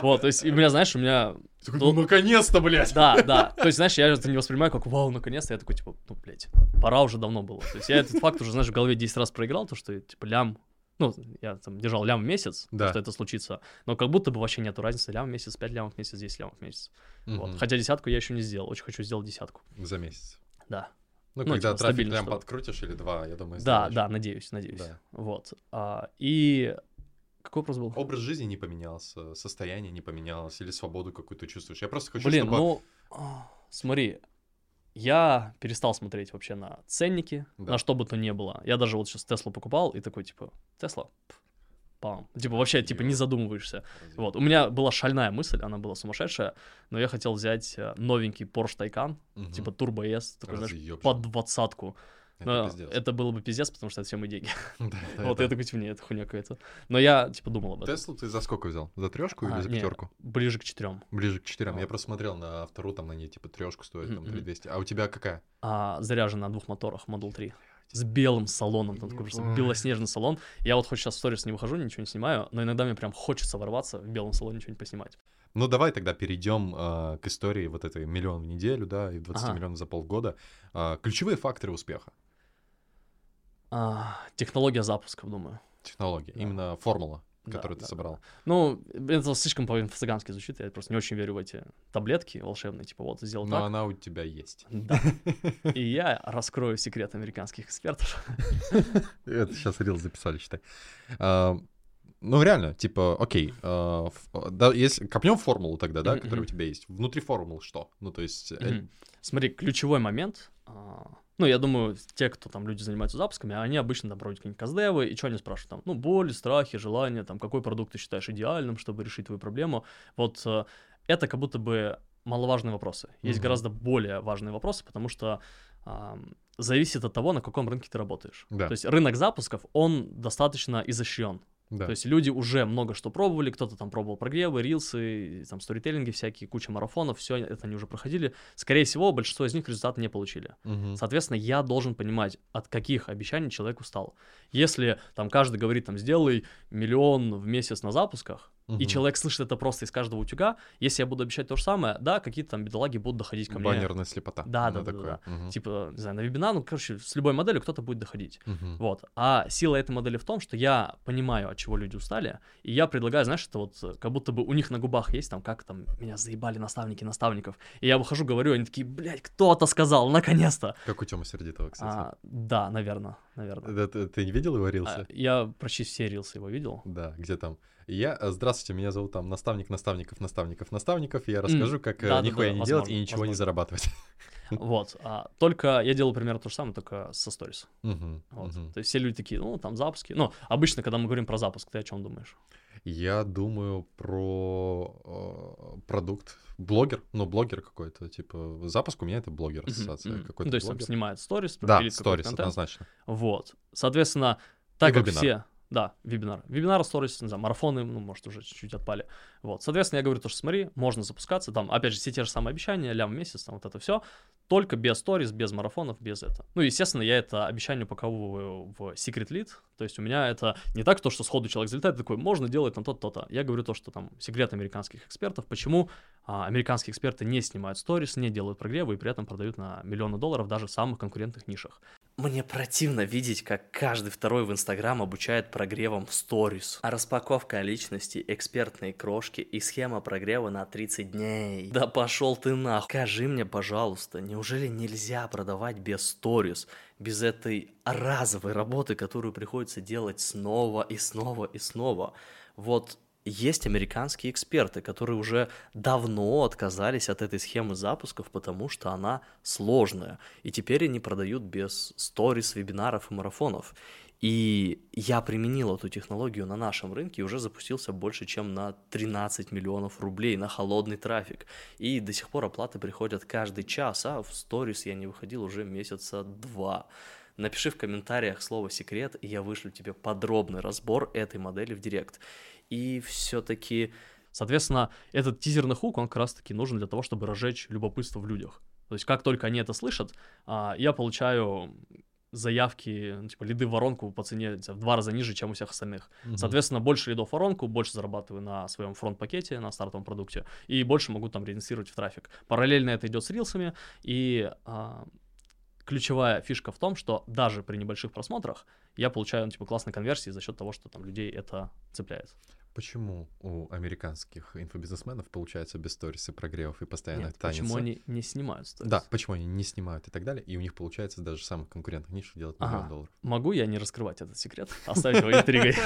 Speaker 2: Вот, то есть, и у меня, знаешь, у меня...
Speaker 1: Такой,
Speaker 2: ну,
Speaker 1: наконец-то, блядь!
Speaker 2: Да, да. То есть, знаешь, я это не воспринимаю как вау, наконец-то. Я такой, типа, ну, блядь, пора уже давно было. То есть я этот факт уже, знаешь, в голове 10 раз проиграл, то, что, типа, лям... Ну, я там держал лям в месяц,
Speaker 1: Да.
Speaker 2: что это случится. Но как будто бы вообще нету разницы. Лям в месяц, 5 лямов в месяц, 10 лямов в месяц. Вот.
Speaker 1: Мгм.
Speaker 2: Хотя десятку я еще не сделал. Очень хочу сделать десятку.
Speaker 1: За месяц.
Speaker 2: Да.
Speaker 1: Ну,
Speaker 2: Ну,
Speaker 1: когда
Speaker 2: типа,
Speaker 1: трафик лям
Speaker 2: чтобы-
Speaker 1: подкрутишь или два, я думаю,
Speaker 2: Да,
Speaker 1: сделаешь.
Speaker 2: да, надеюсь, надеюсь.
Speaker 1: Да.
Speaker 2: Вот. А, и какой вопрос был?
Speaker 1: Образ жизни не поменялся, состояние не поменялось, или свободу какую-то чувствуешь. Я просто хочу,
Speaker 2: Блин,
Speaker 1: чтобы...
Speaker 2: ну, а, смотри, я перестал смотреть вообще на ценники,
Speaker 1: Да.
Speaker 2: на что бы то ни было. Я даже вот сейчас Теслу покупал и такой, типа, Тесла, пам. Типа, вообще, типа, не задумываешься. Вот, у меня была шальная мысль, она была сумасшедшая, но я хотел взять э, новенький Porsche Taycan,
Speaker 1: Мгм.
Speaker 2: типа Turbo S, такой, знаешь,
Speaker 1: же.
Speaker 2: под двадцатку.
Speaker 1: Это
Speaker 2: Но
Speaker 1: пиздец.
Speaker 2: это было бы пиздец, потому что это все мои деньги. <laughs>
Speaker 1: Да, <laughs> да,
Speaker 2: вот
Speaker 1: да.
Speaker 2: я такой, типа, нет, это хуйня какая-то. Но я, типа, думал об этом.
Speaker 1: Теслу ты за сколько взял? За трешку или
Speaker 2: А,
Speaker 1: за пятерку?
Speaker 2: Ближе к четырем.
Speaker 1: Ближе к четырем. Я просто смотрел на вторую, там на ней типа трешку стоит, там
Speaker 2: Мгм.
Speaker 1: 3200. А у тебя какая?
Speaker 2: а, заряжен на двух моторах Model 3. С белым салоном, там такой просто белоснежный салон. Я вот хоть сейчас в сторис не выхожу, ничего не снимаю, но иногда мне прям хочется ворваться в белом салоне, ничего не поснимать.
Speaker 1: Ну, давай тогда перейдем а, к истории вот этой миллион в неделю, да, и 20
Speaker 2: Ага.
Speaker 1: миллионов за полгода. А, ключевые факторы успеха.
Speaker 2: А, технология запусков, думаю.
Speaker 1: Технологии.
Speaker 2: Да.
Speaker 1: Именно формула,
Speaker 2: Да,
Speaker 1: которую
Speaker 2: да,
Speaker 1: ты собрал.
Speaker 2: Ну, это слишком по-инфо-цыгански звучит, я просто не очень верю в эти таблетки волшебные, типа вот сделал
Speaker 1: Но
Speaker 2: так.
Speaker 1: она у тебя есть.
Speaker 2: Да. <laughs> И я раскрою секрет американских экспертов. <laughs>
Speaker 1: Это сейчас рил записали, считай. А, ну, реально, типа, окей, ф- да, если копнем формулу тогда, да,
Speaker 2: Мгм,
Speaker 1: которая у тебя есть. Внутри формулы что? Ну, то есть... э,
Speaker 2: Мгм. Смотри, ключевой момент. Ну, я думаю, те, кто там люди занимаются запусками, они обычно там проводят какие-нибудь каздевы, и что они спрашивают там, ну, боли, страхи, желания, там, какой продукт ты считаешь идеальным, чтобы решить твою проблему. Вот э, это как будто бы маловажные вопросы. Есть
Speaker 1: Мгм.
Speaker 2: гораздо более важные вопросы, потому что ам, зависит от того, на каком рынке ты работаешь.
Speaker 1: Да.
Speaker 2: То есть рынок запусков, он достаточно изощрен.
Speaker 1: Да.
Speaker 2: То есть люди уже много что пробовали, кто-то там пробовал прогревы, рилсы, там сторителлинги всякие, куча марафонов, все это они уже проходили. Скорее всего, большинство из них результаты не получили.
Speaker 1: Мгм.
Speaker 2: Соответственно, я должен понимать, от каких обещаний человек устал. Если там каждый говорит, там, сделай миллион в месяц на запусках, и
Speaker 1: Мгм.
Speaker 2: человек слышит это просто из каждого утюга, если я буду обещать то же самое, да, какие-то там бедолаги будут доходить ко мне.
Speaker 1: Баннерная слепота.
Speaker 2: Да, да, да,
Speaker 1: такое. Мгм.
Speaker 2: Типа, не знаю, на вебинар, ну, короче, с любой моделью кто-то будет доходить.
Speaker 1: Мгм.
Speaker 2: Вот. А сила этой модели в том, что я понимаю, от чего люди устали, и я предлагаю, знаешь, это вот э, как будто бы у них на губах есть там, как там, меня заебали наставники наставников. И я выхожу, говорю, они такие, блядь, кто-то сказал, наконец-то.
Speaker 1: Как у Тёмы Сердитова, кстати.
Speaker 2: А, да, наверное, наверное.
Speaker 1: Да, ты, ты не видел его рилсы?
Speaker 2: А, я почти все рилсы его видел.
Speaker 1: Да, где там? Я, э, здравствуйте, меня зовут там наставник наставников наставников наставников, и я расскажу, как э,
Speaker 2: да-да-да,
Speaker 1: нихуя не делать
Speaker 2: возможно,
Speaker 1: и ничего не
Speaker 2: возможно.
Speaker 1: зарабатывать. <laughs>
Speaker 2: Вот. А, только я делаю примерно то же самое, только со сторис.
Speaker 1: Мгм,
Speaker 2: Вот.
Speaker 1: мгм.
Speaker 2: То есть все люди такие, ну, там запуски. Ну, обычно, когда мы говорим про запуск, ты о чем думаешь?
Speaker 1: Я думаю про э, продукт. Блогер, ну, блогер какой-то, типа, запуск у меня это блогер ассоциация.
Speaker 2: Мгм.
Speaker 1: Какой-то
Speaker 2: Ну, то есть там
Speaker 1: блогер.
Speaker 2: снимает сторис,
Speaker 1: Да, сторис, однозначно.
Speaker 2: Вот. Соответственно, так как
Speaker 1: вебинар.
Speaker 2: все... Да, вебинар. Вебинары, сторис, не знаю, марафоны, ну, может, уже чуть-чуть отпали. Вот. Соответственно, я говорю то, что смотри, можно запускаться. Там, опять же, все те же самые обещания, лям месяц, там вот это все. Только без сторис, без марафонов, без этого. Ну, естественно, я это обещание упаковываю в Secret Lead. То есть у меня это не так, то, что сходу человек залетает, такой, можно делать там то-то, то-то. Я говорю то, что там секрет американских экспертов, почему а, американские эксперты не снимают сторис, не делают прогревы и при этом продают на миллионы долларов даже в самых конкурентных нишах. Мне противно видеть, как каждый второй в Инстаграм обучает прогревом в сторис. А распаковка личности, экспертные крошки и схема прогрева на 30 дней. Да пошел ты нахуй. Скажи мне, пожалуйста, неужели нельзя продавать без сторис? Без этой разовой работы, которую приходится делать снова и снова и снова? Вот есть американские эксперты, которые уже давно отказались от этой схемы запусков, потому что она сложная. И теперь они продают без сторис, вебинаров и марафонов. И я применил эту технологию на нашем рынке и уже запустился больше, чем на 13 миллионов рублей на холодный трафик. И до сих пор оплаты приходят каждый час, а в сторис я не выходил уже месяца два. Напиши в комментариях слово «секрет», и я вышлю тебе подробный разбор этой модели в директ и все-таки... Соответственно, этот тизерный хук, он как раз-таки нужен для того, чтобы разжечь любопытство в людях. То есть как только они это слышат, а, я получаю заявки, ну, типа лиды в воронку по цене в два раза ниже, чем у всех остальных. Угу. Соответственно, больше лидов в воронку, больше зарабатываю на своем фронт-пакете, на стартовом продукте, и больше могу там реинвестировать в трафик. Параллельно это идет с рилсами, и а, ключевая фишка в том, что даже при небольших просмотрах я получаю ну, типа классной конверсии за счет того, что там людей это цепляет.
Speaker 1: Почему у американских инфобизнесменов получается без сториса прогревов и постоянно
Speaker 2: Нет, танец? почему они не снимают
Speaker 1: сторис? Да, почему они не снимают и так далее, и у них получается даже самых конкурентных нишах делать миллион ага. долларов.
Speaker 2: Могу я не раскрывать этот секрет? Оставить его интригой? <laughs>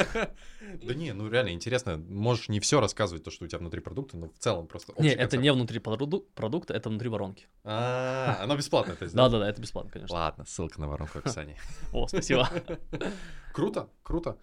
Speaker 1: Да не, ну реально интересно. Можешь не все рассказывать, то, что у тебя внутри продукта, но в целом просто
Speaker 2: Не, это не внутри продукта, это внутри воронки.
Speaker 1: А, оно бесплатно, то есть,
Speaker 2: да? Да-да-да, это бесплатно, конечно.
Speaker 1: Ладно, ссылка на воронку в описании.
Speaker 2: О, спасибо. <laughs>
Speaker 1: Круто, круто.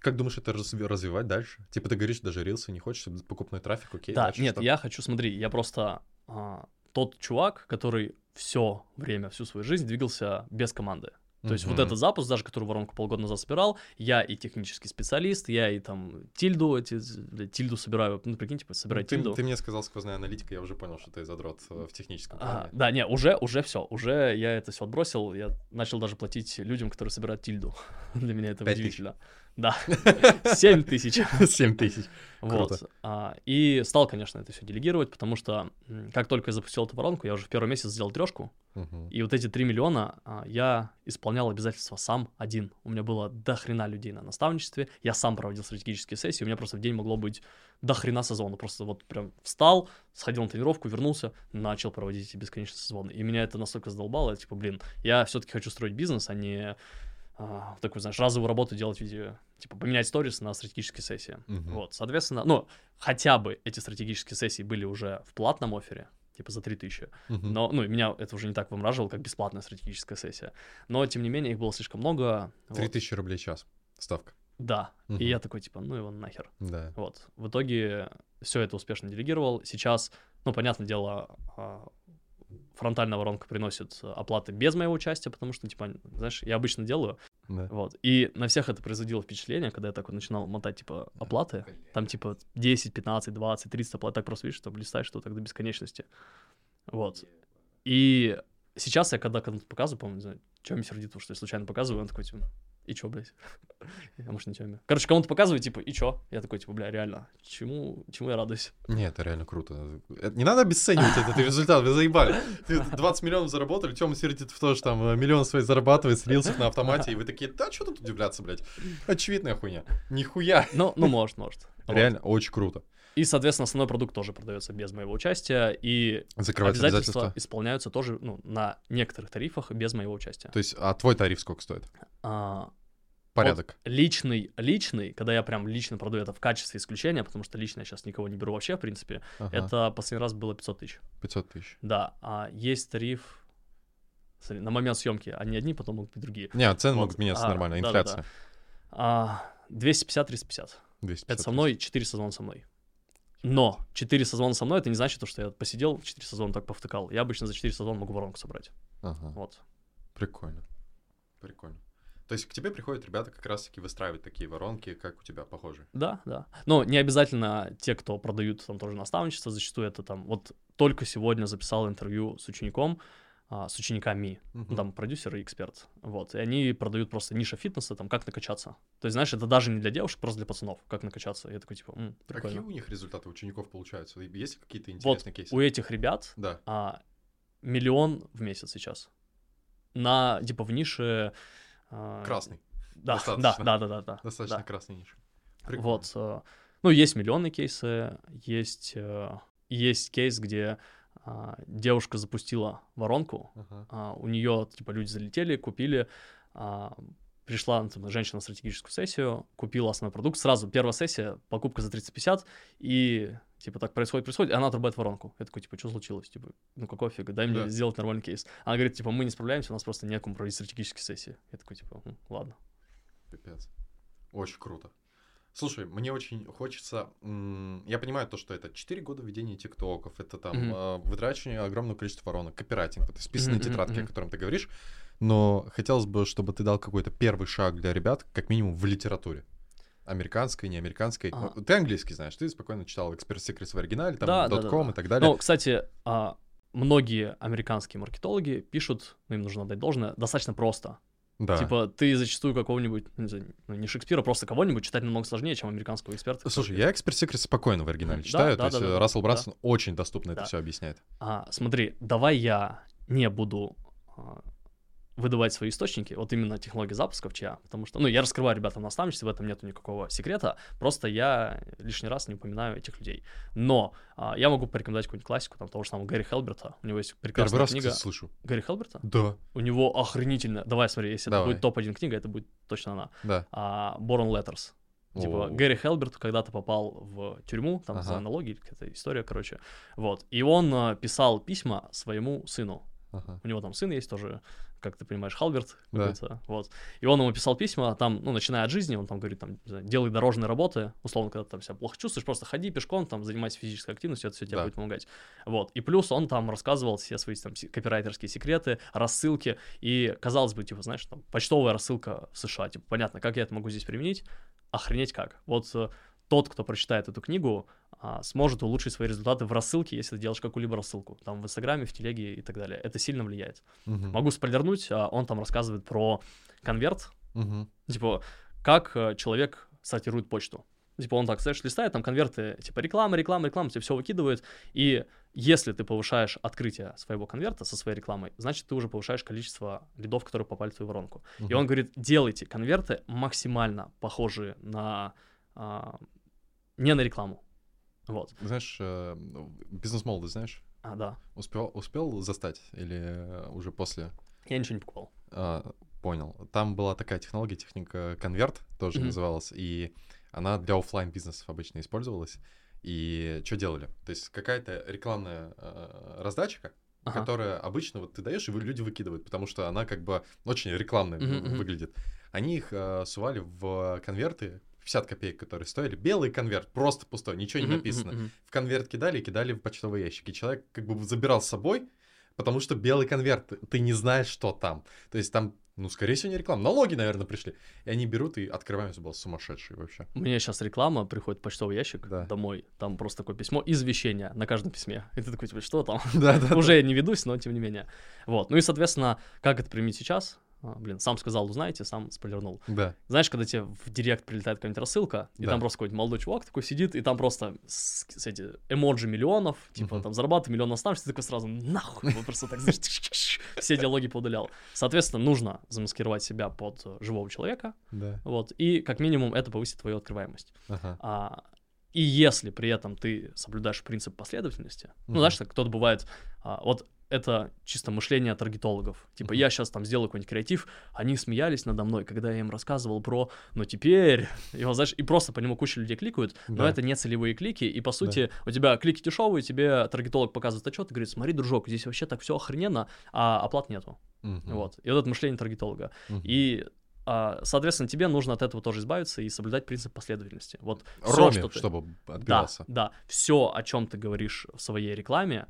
Speaker 1: Как думаешь, это развивать дальше? Типа ты говоришь, даже рилсы не хочешь, покупной трафик, окей.
Speaker 2: Да, нет, что? я хочу, смотри, я просто а, тот чувак, который все время, всю свою жизнь двигался без команды. То mm-hmm. есть вот этот запуск, даже который воронку полгода назад собирал, я и технический специалист, я и там тильду, эти, тильду собираю, ну, прикинь, типа, собирать
Speaker 1: ну,
Speaker 2: тильду.
Speaker 1: Ты мне сказал сквозная аналитика, я уже понял, что ты задрот э, в техническом а, плане.
Speaker 2: А, да, не, уже, уже все, уже я это все отбросил, я начал даже платить людям, которые собирают тильду. <laughs> Для меня это удивительно. Тысяч. Да, <laughs> 7 тысяч.
Speaker 1: 7 тысяч.
Speaker 2: Вот. А, и стал, конечно, это все делегировать, потому что как только я запустил эту воронку, я уже в первый месяц сделал трешку, и вот эти 3 миллиона а, я исполнял обязательства сам один. У меня было до хрена людей на наставничестве, я сам проводил стратегические сессии, у меня просто в день могло быть до хрена сезона. Просто вот прям встал, сходил на тренировку, вернулся, начал проводить эти бесконечные сезоны. И меня это настолько задолбало, типа, блин, я все-таки хочу строить бизнес, а не а, такую, знаешь, разовую работу делать в виде, типа, поменять сторис на стратегические сессии. Uh-huh. Вот, соответственно, ну, хотя бы эти стратегические сессии были уже в платном офере, типа за 3000. Uh-huh. Но, ну, меня это уже не так вымораживало, как бесплатная стратегическая сессия. Но, тем не менее, их было слишком много.
Speaker 1: 3000 вот. рублей в час ставка.
Speaker 2: Да. Uh-huh. И я такой, типа, ну его нахер.
Speaker 1: Да.
Speaker 2: Вот. В итоге все это успешно делегировал. Сейчас, ну, понятное дело, а, фронтальная воронка приносит оплаты без моего участия, потому что, типа, знаешь, я обычно делаю,
Speaker 1: да.
Speaker 2: Вот. И на всех это производило впечатление, когда я так вот начинал мотать, типа, оплаты. Там, типа, 10, 15, 20, 30 оплат. Так просто, видишь, там листаешь что так до бесконечности. Вот. И сейчас я, когда кому-то показываю, помню, не знаю, что мне сердит, что я случайно показываю, он такой, типа, и чё, блядь? <laughs> Я, может, не теме. Короче, кому-то показываю, типа, и чё? Я такой, типа, бля, реально, чему, чему я радуюсь?
Speaker 1: Нет, это реально круто. Не надо обесценивать этот <laughs> результат, вы заебали. 20 миллионов заработали, Тёма сердит в то, что там э, миллион свои зарабатывает, слился на автомате, и вы такие, да, что тут удивляться, блядь? Очевидная хуйня. Нихуя. <laughs>
Speaker 2: Ну, ну, может, может.
Speaker 1: Реально, очень круто.
Speaker 2: И, соответственно, основной продукт тоже продается без моего участия, и
Speaker 1: обязательства, обязательства
Speaker 2: исполняются тоже ну, на некоторых тарифах без моего участия.
Speaker 1: То есть, а твой тариф сколько стоит?
Speaker 2: А,
Speaker 1: порядок.
Speaker 2: Вот личный, личный, когда я прям лично продаю это в качестве исключения, потому что лично я сейчас никого не беру вообще, в принципе, ага. это последний раз было 500 тысяч.
Speaker 1: 500 тысяч.
Speaker 2: Да, а есть тариф, на момент съемки они одни, потом могут быть другие.
Speaker 1: Не, цены вот. могут меняться а, нормально, инфляция. Да,
Speaker 2: да. А, 250-350. 250. Это со мной, 4 сезона со мной. Но 4 сезона со мной, это не значит, что я посидел 4 сезона так повтыкал. Я обычно за 4 сезона могу воронку собрать.
Speaker 1: Ага.
Speaker 2: Вот.
Speaker 1: Прикольно. Прикольно. То есть к тебе приходят ребята как раз-таки выстраивать такие воронки, как у тебя похожи.
Speaker 2: Да, да. Но не обязательно те, кто продают там тоже наставничество, зачастую это там... Вот только сегодня записал интервью с учеником, а, с учениками, uh-huh. там продюсер и эксперт, вот, и они продают просто ниша фитнеса, там, как накачаться. То есть, знаешь, это даже не для девушек, просто для пацанов, как накачаться. Я такой, типа, М,
Speaker 1: прикольно. Какие у них результаты учеников получаются? Есть какие-то интересные
Speaker 2: вот
Speaker 1: кейсы?
Speaker 2: у этих ребят
Speaker 1: да.
Speaker 2: а, миллион в месяц сейчас. на, типа, в нише... а,
Speaker 1: Красный.
Speaker 2: Да, да,
Speaker 1: достаточно.
Speaker 2: да, да, да, да.
Speaker 1: Достаточно
Speaker 2: да.
Speaker 1: красный ниш. Прикольно.
Speaker 2: Вот. э, Ну, есть миллионные кейсы, есть, э, есть кейс, где а, девушка запустила воронку, а, у нее, типа, люди залетели, купили, пришла там, женщина на стратегическую сессию, купила основной продукт, сразу первая сессия, покупка за 350, и, типа, так происходит, происходит, и она отрубает воронку. Я такой, типа, что случилось? Типа, ну какого фига, дай мне
Speaker 1: Да.
Speaker 2: сделать нормальный кейс. Она говорит, типа, мы не справляемся, у нас просто некому проводить стратегические сессии. Я такой, типа, «М, ладно.
Speaker 1: Пипец. Очень круто. Слушай, мне очень хочется... Я понимаю то, что это 4 года ведения тиктоков, это там э, вытрачивание огромного количества воронок, копирайтинг, вот списанные
Speaker 2: мгм,
Speaker 1: тетрадки, о
Speaker 2: мгм.
Speaker 1: котором ты говоришь, но хотелось бы, чтобы ты дал какой-то первый шаг для ребят, как минимум в литературе. Американской, не американской. Ну, Ты английский знаешь, ты спокойно читал Expert Secrets в оригинале, там,
Speaker 2: Да, да, да, да.
Speaker 1: и так далее.
Speaker 2: Ну, кстати, а, многие американские маркетологи пишут, ну, им нужно отдать должное, достаточно просто.
Speaker 1: да.
Speaker 2: Типа, ты зачастую какого-нибудь, ну, не знаю, ну, не Шекспира, просто кого-нибудь читать намного сложнее, чем американского эксперта.
Speaker 1: Слушай, я Expert Secrets спокойно в оригинале.
Speaker 2: Да,
Speaker 1: читаю,
Speaker 2: да,
Speaker 1: то есть
Speaker 2: да,
Speaker 1: э,
Speaker 2: да,
Speaker 1: Рассел
Speaker 2: да.
Speaker 1: Брансон очень доступно это
Speaker 2: Да.
Speaker 1: все объясняет.
Speaker 2: А, смотри, давай я не буду а, выдавать свои источники, вот именно технологии запусков чья, потому что, ну, я раскрываю ребятам наставничестве, в этом нету никакого секрета, просто я лишний раз не упоминаю этих людей. Но а, я могу порекомендовать какую-нибудь классику, там, того же самого Гэри Хелберта, у него есть
Speaker 1: Первый
Speaker 2: прекрасная
Speaker 1: раз,
Speaker 2: книга.
Speaker 1: кстати, слышу.
Speaker 2: Гэри Хелберта?
Speaker 1: Да,
Speaker 2: У него охренительно. Давай, смотри, если
Speaker 1: Давай.
Speaker 2: это будет топ-1 книга, это будет точно она.
Speaker 1: да.
Speaker 2: А, Born Letters. Типа,
Speaker 1: О.
Speaker 2: Гэри Хелберт когда-то попал в тюрьму, там, за
Speaker 1: Ага.
Speaker 2: налоги, или какая-то история, короче. Вот. И он а, писал письма своему сыну.
Speaker 1: Ага.
Speaker 2: У него там сын есть тоже, как ты понимаешь, Халберт
Speaker 1: Да.
Speaker 2: вот. И он ему писал письма, там, ну, начиная от жизни, он там говорит, там, знаю, делай дорожные работы, условно, когда ты там себя плохо чувствуешь, просто ходи пешком, там, занимайся физической активностью, это все тебе
Speaker 1: Да.
Speaker 2: будет помогать. Вот. И плюс он там рассказывал все свои там копирайтерские секреты, рассылки, и, казалось бы, типа, знаешь, там, почтовая рассылка в США, типа, понятно, как я это могу здесь применить? Охренеть как. Вот э, тот, кто прочитает эту книгу, а, сможет улучшить свои результаты в рассылке, если ты делаешь какую-либо рассылку, там в Инстаграме, в Телеге и так далее. Это сильно влияет.
Speaker 1: Мгм.
Speaker 2: Могу спойлернуть, а, он там рассказывает про конверт,
Speaker 1: Мгм.
Speaker 2: типа, как э, человек сортирует почту. Типа, он так, знаешь, листает, там конверты, типа, реклама, реклама, реклама, тебе все выкидывает, и если ты повышаешь открытие своего конверта со своей рекламой, значит, ты уже повышаешь количество лидов, которые попали в твою воронку. И
Speaker 1: Мгм.
Speaker 2: он говорит, делайте конверты максимально похожие на... не на рекламу. Вот.
Speaker 1: Знаешь, э, бизнес-молодость, знаешь,
Speaker 2: А, да.
Speaker 1: успел, успел застать или э, уже после?
Speaker 2: Я ничего не покупал.
Speaker 1: А, понял. Там была такая технология, техника конверт тоже
Speaker 2: Мгм.
Speaker 1: называлась, и она для оффлайн бизнесов обычно использовалась. И что делали? То есть какая-то рекламная э, раздачка,
Speaker 2: Ага.
Speaker 1: которая обычно вот ты даешь, и люди выкидывают, потому что она как бы очень рекламная
Speaker 2: мгм.
Speaker 1: выглядит. Они их э, сували в конверты, 50 копеек, которые стоили. Белый конверт, просто пустой, ничего не написано. В конверт кидали и кидали в почтовый ящик. И человек как бы забирал с собой, потому что белый конверт, ты- не знаешь, что там. То есть там, ну, скорее всего, не реклама. Налоги, наверное, пришли. И они берут и открывают, это было сумасшедший вообще.
Speaker 2: У меня сейчас реклама, приходит почтовый ящик
Speaker 1: Да.
Speaker 2: домой, там просто такое письмо, извещение на каждом письме. <laughs> И ты такой, типа, что там? <laughs>
Speaker 1: Да, да.
Speaker 2: Уже я не ведусь, но тем не менее. Вот. Ну и, соответственно, как это применить сейчас? А, блин, сам сказал, узнаете, сам спойлернул.
Speaker 1: Да.
Speaker 2: Знаешь, когда тебе в директ прилетает какая-нибудь рассылка, и
Speaker 1: Да.
Speaker 2: там просто какой-нибудь молодой чувак такой сидит, и там просто с, с эти эмоджи миллионов, типа
Speaker 1: Мгм.
Speaker 2: там зарабатывает миллион наставничеств, ты такой сразу нахуй, вот просто так, <laughs> все диалоги поудалял. Соответственно, нужно замаскировать себя под живого человека,
Speaker 1: Да.
Speaker 2: вот, и как минимум это повысит твою открываемость.
Speaker 1: Ага.
Speaker 2: А, и если при этом ты соблюдаешь принцип последовательности, ну, знаешь, кто-то бывает, а, вот это чисто мышление таргетологов. Типа, я сейчас там сделаю какой-нибудь креатив, они смеялись надо мной, когда я им рассказывал про, ну, теперь, <laughs> и вот, знаешь, и просто по нему куча людей кликают, но
Speaker 1: Да.
Speaker 2: это не целевые клики, и, по сути, у тебя клики дешевые, тебе таргетолог показывает отчет и говорит, смотри, дружок, здесь вообще так все охрененно, а оплат нету.
Speaker 1: Мгм.
Speaker 2: Вот. И вот это мышление таргетолога.
Speaker 1: Мгм.
Speaker 2: И, а, соответственно, тебе нужно от этого тоже избавиться и соблюдать принцип последовательности. Вот
Speaker 1: Роме,
Speaker 2: что ты-
Speaker 1: чтобы
Speaker 2: Да,
Speaker 1: отбивался.
Speaker 2: да. Все, о чем ты говоришь в своей рекламе,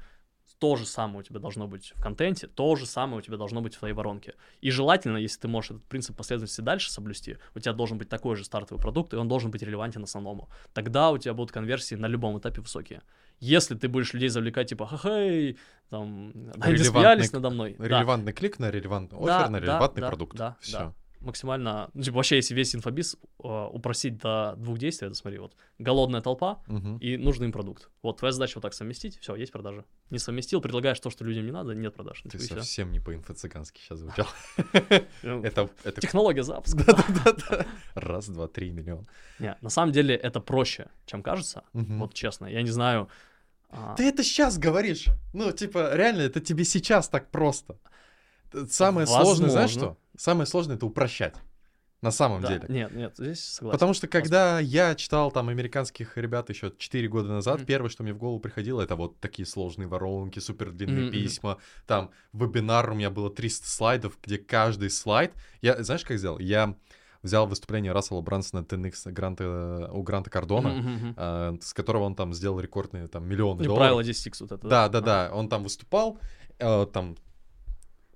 Speaker 2: то же самое у тебя должно быть в контенте, то же самое у тебя должно быть в твоей воронке. И желательно, если ты можешь этот принцип последовательности дальше соблюсти, у тебя должен быть такой же стартовый продукт, и он должен быть релевантен основному. Тогда у тебя будут конверсии на любом этапе высокие. Если ты будешь людей завлекать, типа, ха-хей, там, они смеялись надо мной. Да.
Speaker 1: Релевантный клик на релевантный
Speaker 2: Да,
Speaker 1: офер, на
Speaker 2: да,
Speaker 1: релевантный
Speaker 2: да,
Speaker 1: продукт.
Speaker 2: да,
Speaker 1: Все.
Speaker 2: да. Максимально, ну, типа, вообще, если весь инфобиз э, упростить до двух действий, это смотри, вот, голодная толпа
Speaker 1: Мгм.
Speaker 2: и нужный им продукт. Вот, твоя задача вот так совместить, все, есть продажи. Не совместил, предлагаешь то, что людям не надо, нет продаж.
Speaker 1: Ты
Speaker 2: типа,
Speaker 1: совсем не по-инфо-цыгански сейчас звучал. <laughs> <laughs> Это,
Speaker 2: Технология запуска. <laughs>
Speaker 1: Раз, два, три миллион.
Speaker 2: Не, на самом деле это проще, чем кажется. Вот честно, я не знаю. а,
Speaker 1: Ты это сейчас говоришь. Ну, типа, реально, это тебе сейчас так просто. Самое сложное, знаешь
Speaker 2: Возможно.
Speaker 1: что? Самое сложное это упрощать. На самом
Speaker 2: да,
Speaker 1: деле.
Speaker 2: Нет, нет, здесь согласен.
Speaker 1: Потому что когда я читал там американских ребят еще 4 года назад,
Speaker 2: Мгм.
Speaker 1: первое, что мне в голову приходило, это вот такие сложные воронки, супер длинные
Speaker 2: мгм.
Speaker 1: письма. Там вебинар у меня было 300 слайдов, где каждый слайд... Я, знаешь, как сделал? Я взял выступление Рассела Брансона TNX Гранта, у Гранта Кардона,
Speaker 2: мгм.
Speaker 1: а, с которого он там сделал рекордные там миллионы
Speaker 2: Ну,
Speaker 1: долларов.
Speaker 2: правило 10x вот это.
Speaker 1: Да, да, да. Он там выступал, э, там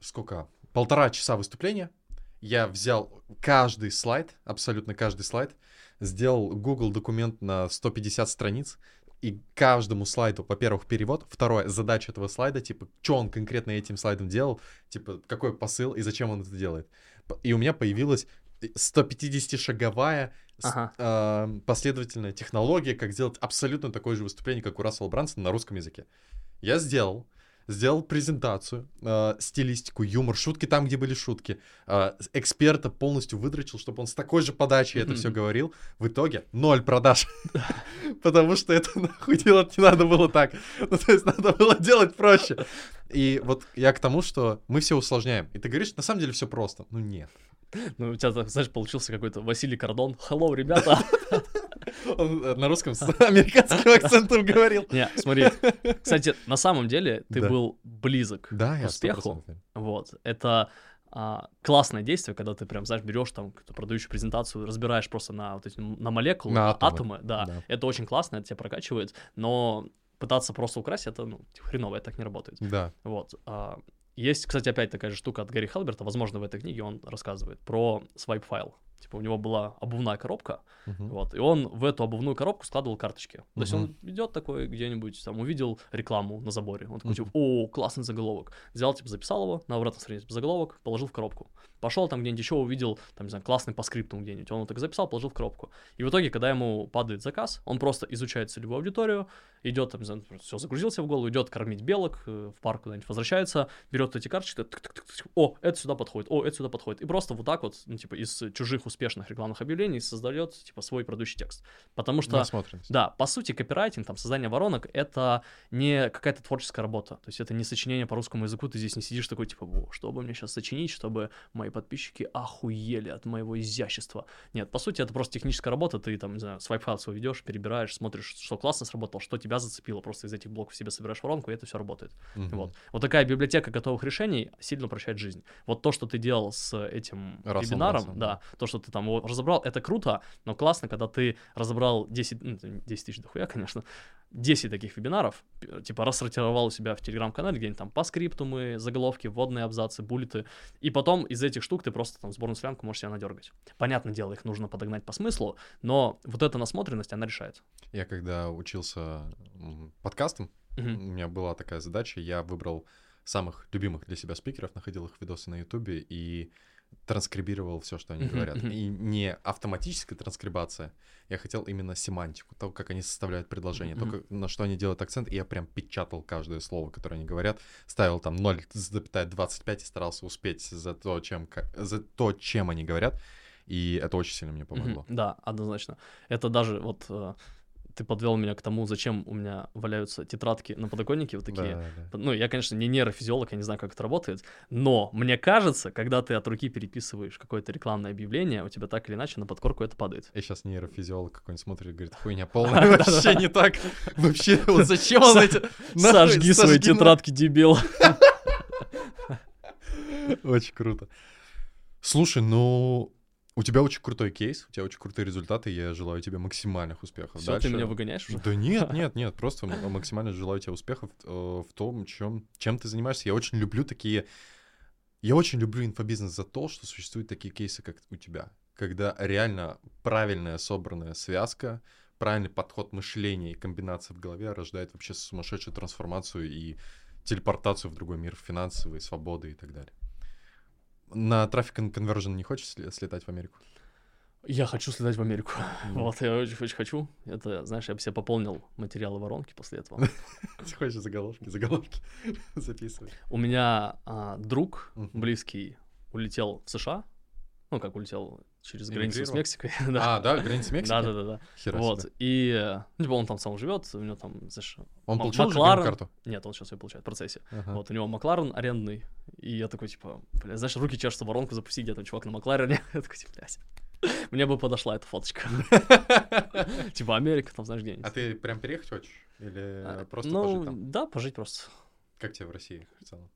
Speaker 1: сколько? Полтора часа выступления. Я взял каждый слайд, абсолютно каждый слайд, сделал Google документ на 150 страниц, и каждому слайду, во-первых, перевод, второе, задача этого слайда, типа, что он конкретно этим слайдом делал, типа, какой посыл и зачем он это делает. И у меня появилась 150-шаговая с-
Speaker 2: Ага.
Speaker 1: а, последовательная технология, как сделать абсолютно такое же выступление, как у Рассела Брансона на русском языке. Я сделал, сделал презентацию, а, стилистику, юмор, шутки там, где были шутки. с- эксперта полностью выдрочил, чтобы он с такой же подачей это все говорил. В итоге ноль продаж. <laughs> Потому что это нахуй делать не надо было так. Ну, то есть надо было делать проще. И вот я к тому, что мы все усложняем. И ты говоришь, на самом деле все просто. Ну нет.
Speaker 2: Ну, у тебя, знаешь, получился какой-то Василий Кордон. Hello, ребята. <laughs>
Speaker 1: Он э, на русском с <laughs> американским акцентом говорил.
Speaker 2: Не, смотри. Кстати, на самом деле ты
Speaker 1: Да.
Speaker 2: был близок
Speaker 1: Да,
Speaker 2: к успеху.
Speaker 1: 100%
Speaker 2: Вот. Это а, классное действие, когда ты прям, знаешь, берешь там продающую презентацию, разбираешь просто на вот эти на молекулы,
Speaker 1: На атомы.
Speaker 2: атомы, да.
Speaker 1: Да.
Speaker 2: Это очень классно, это тебя прокачивает, но пытаться просто украсть это, ну, типа, хреново, это так не работает.
Speaker 1: Да.
Speaker 2: Вот. а, Есть, кстати, опять такая же штука от Гарри Хелберта, возможно, в этой книге он рассказывает про свайп файл. Типа у него была обувная коробка,
Speaker 1: Мгм.
Speaker 2: вот, и он в эту обувную коробку складывал карточки. То есть он идет такой где-нибудь, там, увидел рекламу на заборе, он такой,
Speaker 1: Мгм.
Speaker 2: типа, о, классный заголовок. Взял, типа, записал его, на обратной странице заголовок, положил в коробку. Пошел там где-нибудь еще увидел, там, не знаю, классный по скрипту где-нибудь, он его так записал, положил в коробку. И в итоге, когда ему падает заказ, он просто изучает целевую аудиторию, идет, там, все, загрузился в голову, идет кормить белок, э, в парк куда-нибудь возвращается, берет эти карточки, о, это сюда подходит, о, это сюда подходит. И просто вот так вот, ну, типа, из чужих успешных рекламных объявлений создает, типа, свой продающий текст. Потому что да, по сути, копирайтинг, там, создание воронок — это не какая-то творческая работа. То есть это не сочинение по русскому языку, ты здесь не сидишь такой, типа, «Во, что бы мне сейчас сочинить, чтобы мои подписчики охуели от моего изящества. Нет, по сути, это просто техническая работа, ты там, не знаю, свайп-файл свой ведешь, перебираешь, смотришь, что классно сработало, что тебя зацепило, просто из этих блоков себе собираешь воронку, и это все работает.
Speaker 1: Мгм.
Speaker 2: Вот. Вот такая библиотека готовых решений сильно упрощает жизнь. Вот то, что ты делал с этим
Speaker 1: Расселом
Speaker 2: вебинаром,
Speaker 1: Брансоном,
Speaker 2: да, то, что ты там его разобрал, это круто, но классно, когда ты разобрал 10, ну, это 10 тысяч дохуя, конечно, 10 таких вебинаров, типа рассортировал у себя в телеграм-канале, где-нибудь там по скриптумы, заголовки, вводные абзацы, буллеты, и потом из этих штук ты просто там сборную солянку можешь себя надергать. Понятное дело, их нужно подогнать по смыслу, но вот эта насмотренность, она решает.
Speaker 1: Я когда учился м, подкастам, у меня была такая задача, я выбрал самых любимых для себя спикеров, находил их видосы на Ютубе и транскрибировал все, что они говорят. И не автоматическая транскрибация, я хотел именно семантику, то, как они составляют предложение, то, как- на что они делают акцент, и я прям печатал каждое слово, которое они говорят, ставил там 0,25 и старался успеть за то, чем, за то, чем они говорят, и это очень сильно мне помогло.
Speaker 2: Да, однозначно. Это даже вот э, ты подвел меня к тому, зачем у меня валяются тетрадки на подоконнике вот такие.
Speaker 1: Да, да.
Speaker 2: Ну, я, конечно, не нейрофизиолог, я не знаю, как это работает, но мне кажется, когда ты от руки переписываешь какое-то рекламное объявление, у тебя так или иначе на подкорку это падает.
Speaker 1: И сейчас нейрофизиолог какой-нибудь смотрит и говорит, хуйня <laughs> полная, вообще не так. Вообще, вот зачем он эти...
Speaker 2: Сожги свои тетрадки, дебил. <laughs>
Speaker 1: Очень круто. Слушай, ну, у тебя очень крутой кейс, у тебя очень крутые результаты, я желаю тебе максимальных успехов
Speaker 2: Все,
Speaker 1: дальше.
Speaker 2: ты меня выгоняешь уже?
Speaker 1: Да нет, <laughs> нет, нет, просто максимально желаю тебе успехов э, в том, чем, чем ты занимаешься. Я очень люблю такие... Я очень люблю инфобизнес за то, что существуют такие кейсы, как у тебя. Когда реально правильная собранная связка, правильный подход мышления и комбинация в голове рождает вообще сумасшедшую трансформацию и телепортацию в другой мир, финансовые, свободы и так далее. На and Conversion не хочешь слетать в Америку?
Speaker 2: Я хочу слетать в Америку. Вот, я очень, очень хочу. Это, знаешь, я бы себе пополнил материалы воронки после этого. <laughs>
Speaker 1: Ты хочешь заголовки, заголовки <laughs> записывать.
Speaker 2: У меня а, друг близкий улетел в США. Ну, как улетел через границу с? Мексикой. <laughs> да.
Speaker 1: А, да, граница Мексики?
Speaker 2: Да, да, да, да.
Speaker 1: Хера
Speaker 2: Вот.
Speaker 1: себе.
Speaker 2: И ну, типа он там сам живет, у него там, знаешь,
Speaker 1: Он получил
Speaker 2: Макларен.
Speaker 1: карту?
Speaker 2: Нет, он сейчас ее получает в процессе.
Speaker 1: Ага.
Speaker 2: Вот, у него Макларен арендный. И я такой, типа, бля, знаешь, руки чешутся воронку запустить, где там чувак на Макларене. <laughs> Я такой, типа, блядь. <laughs> Мне бы подошла эта фоточка. <laughs> Типа Америка, там, знаешь, где-нибудь.
Speaker 1: А ты прям переехать хочешь? Или
Speaker 2: А,
Speaker 1: просто
Speaker 2: ну,
Speaker 1: пожить там?
Speaker 2: да, пожить просто.
Speaker 1: Как тебе в России в целом?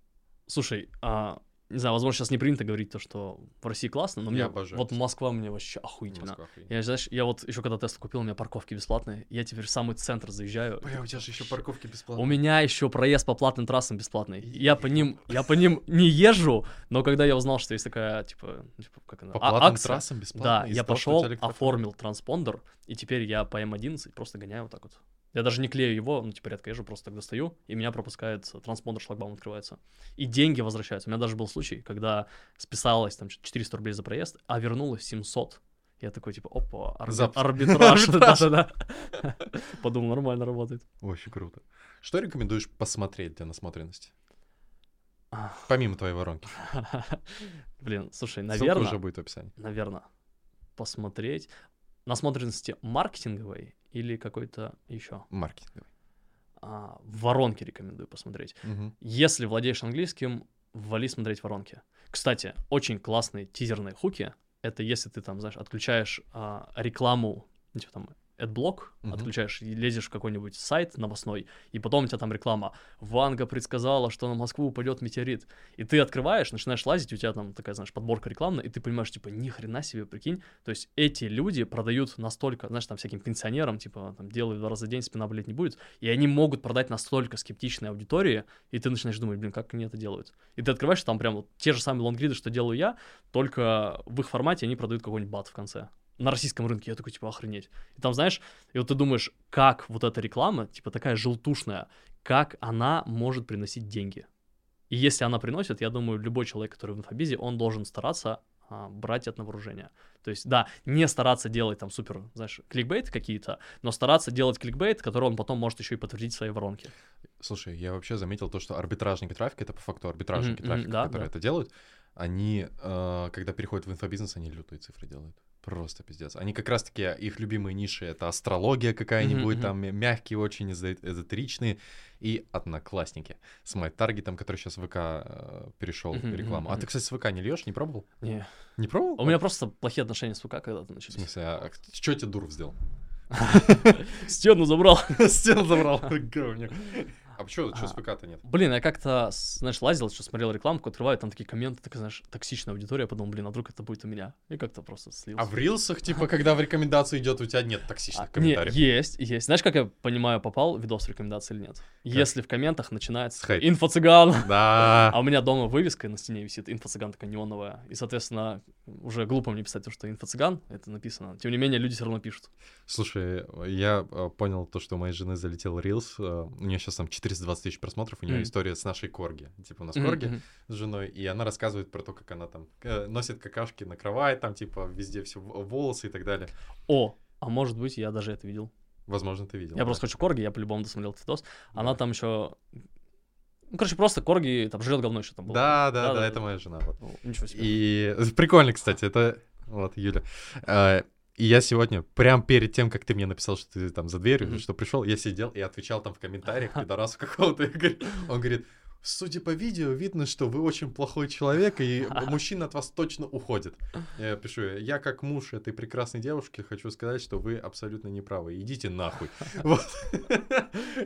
Speaker 2: Слушай, а, не знаю, возможно, сейчас не принято говорить то, что в России классно, но
Speaker 1: Я
Speaker 2: мне
Speaker 1: обожаю
Speaker 2: вот. Москва мне вообще охуительно.
Speaker 1: Москва.
Speaker 2: Я, знаешь, я вот еще когда Тесла купил, у меня парковки бесплатные. Я теперь в самый центр заезжаю.
Speaker 1: Бля, у тебя же еще парковки
Speaker 2: У
Speaker 1: бесплатные.
Speaker 2: меня еще проезд по платным трассам бесплатный. Я по ним, я по ним не езжу, но когда я узнал, что есть такая, типа, типа как она,
Speaker 1: По
Speaker 2: а-
Speaker 1: платным
Speaker 2: акция,
Speaker 1: трассам бесплатно?
Speaker 2: да, я
Speaker 1: у
Speaker 2: пошел, оформил транспондер, и теперь я по М11 просто гоняю вот так вот. Я даже не клею его, ну, типа, редко езжу, просто так достаю, и меня пропускает транспондер, шлагбаум открывается. И деньги возвращаются. У меня даже был случай, когда списалось там 400 рублей за проезд, а вернулось 700. Я такой, типа, опа, арби- арбитраж. <laughs> Да-да-да. <laughs> Подумал, нормально работает.
Speaker 1: Очень круто. Что рекомендуешь посмотреть для насмотренности? Помимо твоей воронки. <laughs>
Speaker 2: Блин, слушай,
Speaker 1: Ссылка
Speaker 2: наверное,
Speaker 1: уже будет в описании.
Speaker 2: наверное, посмотреть насмотренности маркетинговой или какой-то еще.
Speaker 1: Маркетинговый.
Speaker 2: А, воронки рекомендую посмотреть.
Speaker 1: Мгм.
Speaker 2: Если владеешь английским, вали смотреть воронки. Кстати, очень классные тизерные хуки. Это если ты там, знаешь, отключаешь а, рекламу, типа там AdBlock,
Speaker 1: Мгм.
Speaker 2: отключаешь и лезешь в какой-нибудь сайт новостной, и потом у тебя там реклама. Ванга предсказала, что на Москву упадет метеорит. И ты открываешь, начинаешь лазить, у тебя там такая, знаешь, подборка рекламная, и ты понимаешь, типа, ни хрена себе, прикинь. То есть эти люди продают настолько, знаешь, там всяким пенсионерам, типа, там, делают два раза в день, спина болеть не будет, и они могут продать настолько скептичной аудитории, и ты начинаешь думать, блин, как они это делают. И ты открываешь, там прям вот те же самые лонгриды, что делаю я, только в их формате они продают какой-нибудь бат в конце. На российском рынке я такой, типа, охренеть. И там, знаешь, и вот ты думаешь, как вот эта реклама, типа, такая желтушная, как она может приносить деньги. И если она приносит, я думаю, любой человек, который в инфобизе, он должен стараться а, брать это на вооружение. То есть, да, не стараться делать там супер, знаешь, кликбейт какие-то, но стараться делать кликбейт, который он потом может еще и подтвердить в своей воронке.
Speaker 1: Слушай, я вообще заметил то, что арбитражники трафика, это по факту арбитражники
Speaker 2: мгм,
Speaker 1: трафика,
Speaker 2: да,
Speaker 1: которые
Speaker 2: да.
Speaker 1: это делают, они, э, когда переходят в инфобизнес, они лютые цифры делают. Просто пиздец. Они как раз-таки, их любимые ниши — это астрология какая-нибудь,
Speaker 2: Мгм,
Speaker 1: там мягкие, очень эзо- эзотеричные, и одноклассники с MyTarget, который сейчас в ВК э, перешел в рекламу.
Speaker 2: мгм,
Speaker 1: А ты, кстати, с ВК не льешь, не пробовал?
Speaker 2: Не.
Speaker 1: Не пробовал?
Speaker 2: У меня просто плохие отношения с ВК когда-то
Speaker 1: В
Speaker 2: начались.
Speaker 1: смысле, а что тебе Дуров сделал? <laughs>
Speaker 2: Стену забрал. <laughs>
Speaker 1: Стену забрал. <laughs> Говнюк. А почему, что с
Speaker 2: А.
Speaker 1: ВК-то нет?
Speaker 2: Блин, я как-то, с- знаешь, лазил, что смотрел рекламку, открываю, там такие комменты, такая, знаешь, токсичная аудитория, я подумал, блин, а вдруг это будет у меня? И как-то просто слился.
Speaker 1: А в рилсах, типа, <laughs> когда в рекомендации идет, у тебя нет токсичных
Speaker 2: А,
Speaker 1: комментариев?
Speaker 2: есть, есть. Знаешь, как я понимаю, попал видос в рекомендации или нет? Если в комментах начинается
Speaker 1: Хейт.
Speaker 2: инфо-цыган,
Speaker 1: Да.
Speaker 2: а у меня дома вывеска на стене висит, инфо-цыган такая неоновая, и, соответственно, уже глупо мне писать то, что инфо-цыган, это написано. Тем не менее, люди все равно пишут.
Speaker 1: Слушай, я э, понял то, что у моей жены залетел рилс. э, У нее сейчас там 420 тысяч просмотров, у нее
Speaker 2: Мгм.
Speaker 1: история с нашей корги. Типа у нас
Speaker 2: Мгм,
Speaker 1: корги с женой, и она рассказывает про то, как она там э, носит какашки на кровать, там типа везде все волосы и так далее.
Speaker 2: О, а может быть, я даже это видел.
Speaker 1: Возможно, ты видел.
Speaker 2: Я
Speaker 1: да.
Speaker 2: просто хочу корги, я по-любому досмотрел этот видос. Она
Speaker 1: Да.
Speaker 2: там еще... Ну, короче, просто корги там жрет говно еще там было.
Speaker 1: Да, да, да,
Speaker 2: Да-да-да.
Speaker 1: это моя жена. Вот.
Speaker 2: Ну, ничего себе.
Speaker 1: И прикольно, кстати, это вот Юля. Э, И я сегодня, прям перед тем, как ты мне написал, что ты там за дверью,
Speaker 2: Мгм.
Speaker 1: что пришел, я сидел и отвечал там в комментариях <laughs> пидорасу какого-то. Он говорит, судя по видео, видно, что вы очень плохой человек, и <laughs> мужчина от вас точно уходит. Я пишу, я как муж этой прекрасной девушки хочу сказать, что вы абсолютно не правы. Идите нахуй. <laughs> Вот.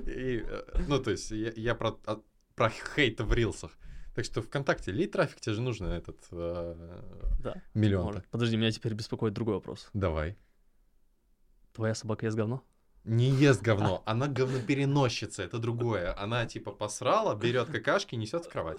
Speaker 1: И, э, Ну, то есть, я я про а, про хейт в рилсах. Так что ВКонтакте, лей трафик, тебе же нужно этот э,
Speaker 2: Да,
Speaker 1: миллион.
Speaker 2: может. Подожди, меня теперь беспокоит другой вопрос.
Speaker 1: Давай.
Speaker 2: Твоя собака ест говно?
Speaker 1: Не ест говно, она говнопереносчица, это другое. Она типа посрала, берет какашки и несет в кровать.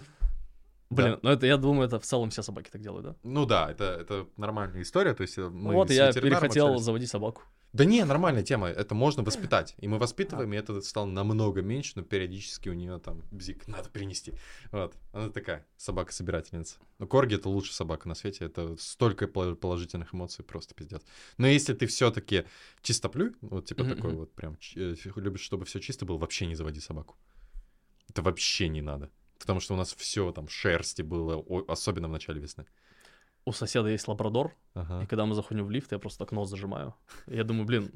Speaker 2: Блин, ну это, я думаю, это в целом все собаки так делают, да?
Speaker 1: Ну да, это, это нормальная история, то есть э, мы
Speaker 2: вот, я перехотел
Speaker 1: общались.
Speaker 2: заводить собаку.
Speaker 1: Да не, нормальная тема, это можно воспитать. И мы воспитываем, и это стало намного меньше, но периодически у нее там бзик надо принести. Вот, она такая собака-собирательница. Но корги это лучшая собака на свете, это столько пол- положительных эмоций, просто пиздец. Но если ты все-таки чистоплюй, вот типа такой вот прям, э, любишь, чтобы все чисто было, вообще не заводи собаку. Это вообще не надо. Потому что у нас все там шерсти было, особенно в начале весны.
Speaker 2: У соседа есть лабрадор, и
Speaker 1: Ага.
Speaker 2: когда мы заходим в лифт, я просто так нос зажимаю. И я думаю, блин,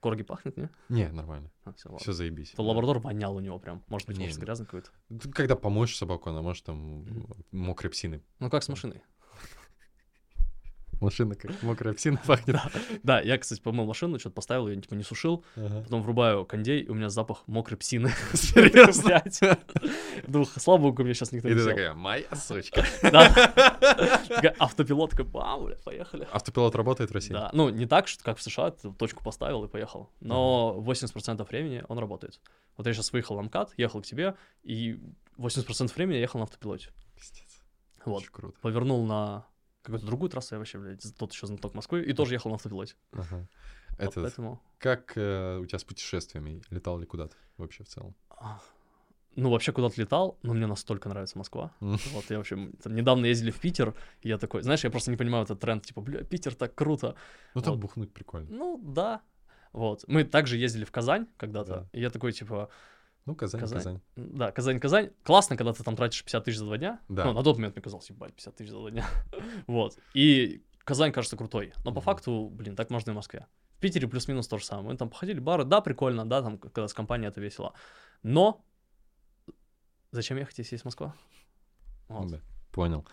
Speaker 2: корги пахнет, не?
Speaker 1: Не, нормально.
Speaker 2: А, ладно.
Speaker 1: Все заебись.
Speaker 2: То лабрадор вонял у него прям. Может быть,
Speaker 1: Не,
Speaker 2: может, грязный какой-то.
Speaker 1: Когда помоешь собаку, она может там мокрой псиной.
Speaker 2: Ну, как с машиной.
Speaker 1: Машина как мокрая псина <laughs> пахнет.
Speaker 2: Да, я, кстати, помыл машину, что-то поставил, ее типа не сушил, потом врубаю кондей, и у меня запах мокрой псины. <laughs> <laughs>
Speaker 1: Серьезно?
Speaker 2: Думаю, слава богу, меня сейчас никто
Speaker 1: И
Speaker 2: не
Speaker 1: ты
Speaker 2: взял.
Speaker 1: такая, моя сучка.
Speaker 2: Да. Такая Автопилот такой, бам, бля, поехали.
Speaker 1: Автопилот работает в России?
Speaker 2: Да, ну не так, как в США, ты точку поставил и поехал. Но 80% времени он работает. Вот я сейчас выехал на МКАД, ехал к тебе, и 80% времени я ехал на автопилоте.
Speaker 1: Пиздец.
Speaker 2: Вот.
Speaker 1: Очень круто.
Speaker 2: Повернул на какую-то другую трассу, я вообще, блядь, тот еще знаток Москвы, и тоже ехал на автопилоте.
Speaker 1: Ага.
Speaker 2: Вот
Speaker 1: Это
Speaker 2: поэтому...
Speaker 1: как э, у тебя с путешествиями? Летал ли куда-то вообще в целом?
Speaker 2: а, Ну, вообще куда-то летал, но мне настолько нравится Москва. Вот я вообще... там недавно ездили в Питер, и я такой... Знаешь, я просто не понимаю этот тренд, типа, бля, Питер так круто.
Speaker 1: Ну там
Speaker 2: Вот.
Speaker 1: бухнуть прикольно.
Speaker 2: Ну, да. Вот. Мы также ездили в Казань когда-то,
Speaker 1: Да.
Speaker 2: и я такой, типа,
Speaker 1: Ну, Казань,
Speaker 2: Казань.
Speaker 1: Казань.
Speaker 2: да, Казань-Казань. Классно, когда ты там тратишь 50 тысяч за два дня.
Speaker 1: Да.
Speaker 2: Ну, на тот момент мне казалось, ебать, 50 тысяч за два дня. <laughs> вот. И Казань кажется крутой. Но по
Speaker 1: Мгм.
Speaker 2: факту, блин, так можно и в Москве. В Питере плюс-минус то же самое. Мы там походили, бары, да, прикольно, да, там, когда с компанией это весело. Но зачем ехать, если есть Москва? Вот.
Speaker 1: Да, понял.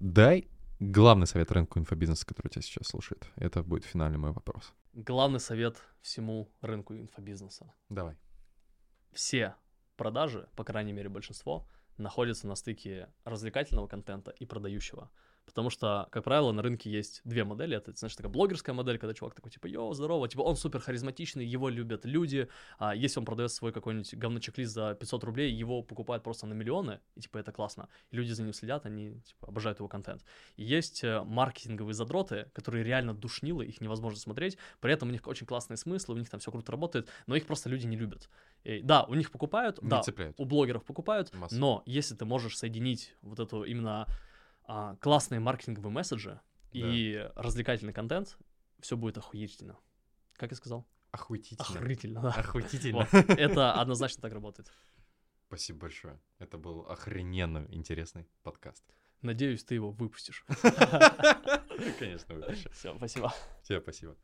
Speaker 1: Дай главный совет рынку инфобизнеса, который тебя сейчас слушает. Это будет финальный мой вопрос.
Speaker 2: Главный совет всему рынку инфобизнеса.
Speaker 1: Давай.
Speaker 2: Все продажи, по крайней мере большинство, находятся на стыке развлекательного контента и продающего. Потому что, как правило, на рынке есть две модели. Это, знаешь, такая блогерская модель, когда чувак такой, типа, йоу, здорово, типа, он супер харизматичный, его любят люди. А если он продает свой какой-нибудь говно-чек-лист за 500 рублей, его покупают просто на миллионы, и, типа, это классно. И люди за ним следят, они, типа, обожают его контент. И есть э, маркетинговые задроты, которые реально душнилы, их невозможно смотреть, при этом у них очень классные смыслы, у них там все круто работает, но их просто люди не любят. И, да, у них покупают,
Speaker 1: Не
Speaker 2: да,
Speaker 1: цепляет.
Speaker 2: у блогеров покупают,
Speaker 1: Масса.
Speaker 2: но если ты можешь соединить вот эту именно а, классные маркетинговые месседжи и развлекательный контент, все будет охуительно. Как я сказал?
Speaker 1: Охуительно.
Speaker 2: Охуительно, да.
Speaker 1: Охуительно.
Speaker 2: Вот. Это однозначно так работает.
Speaker 1: Спасибо большое. Это был охрененно интересный подкаст.
Speaker 2: Надеюсь, ты его выпустишь. <laughs>
Speaker 1: Конечно, выпущу.
Speaker 2: Все, спасибо.
Speaker 1: Тебе спасибо.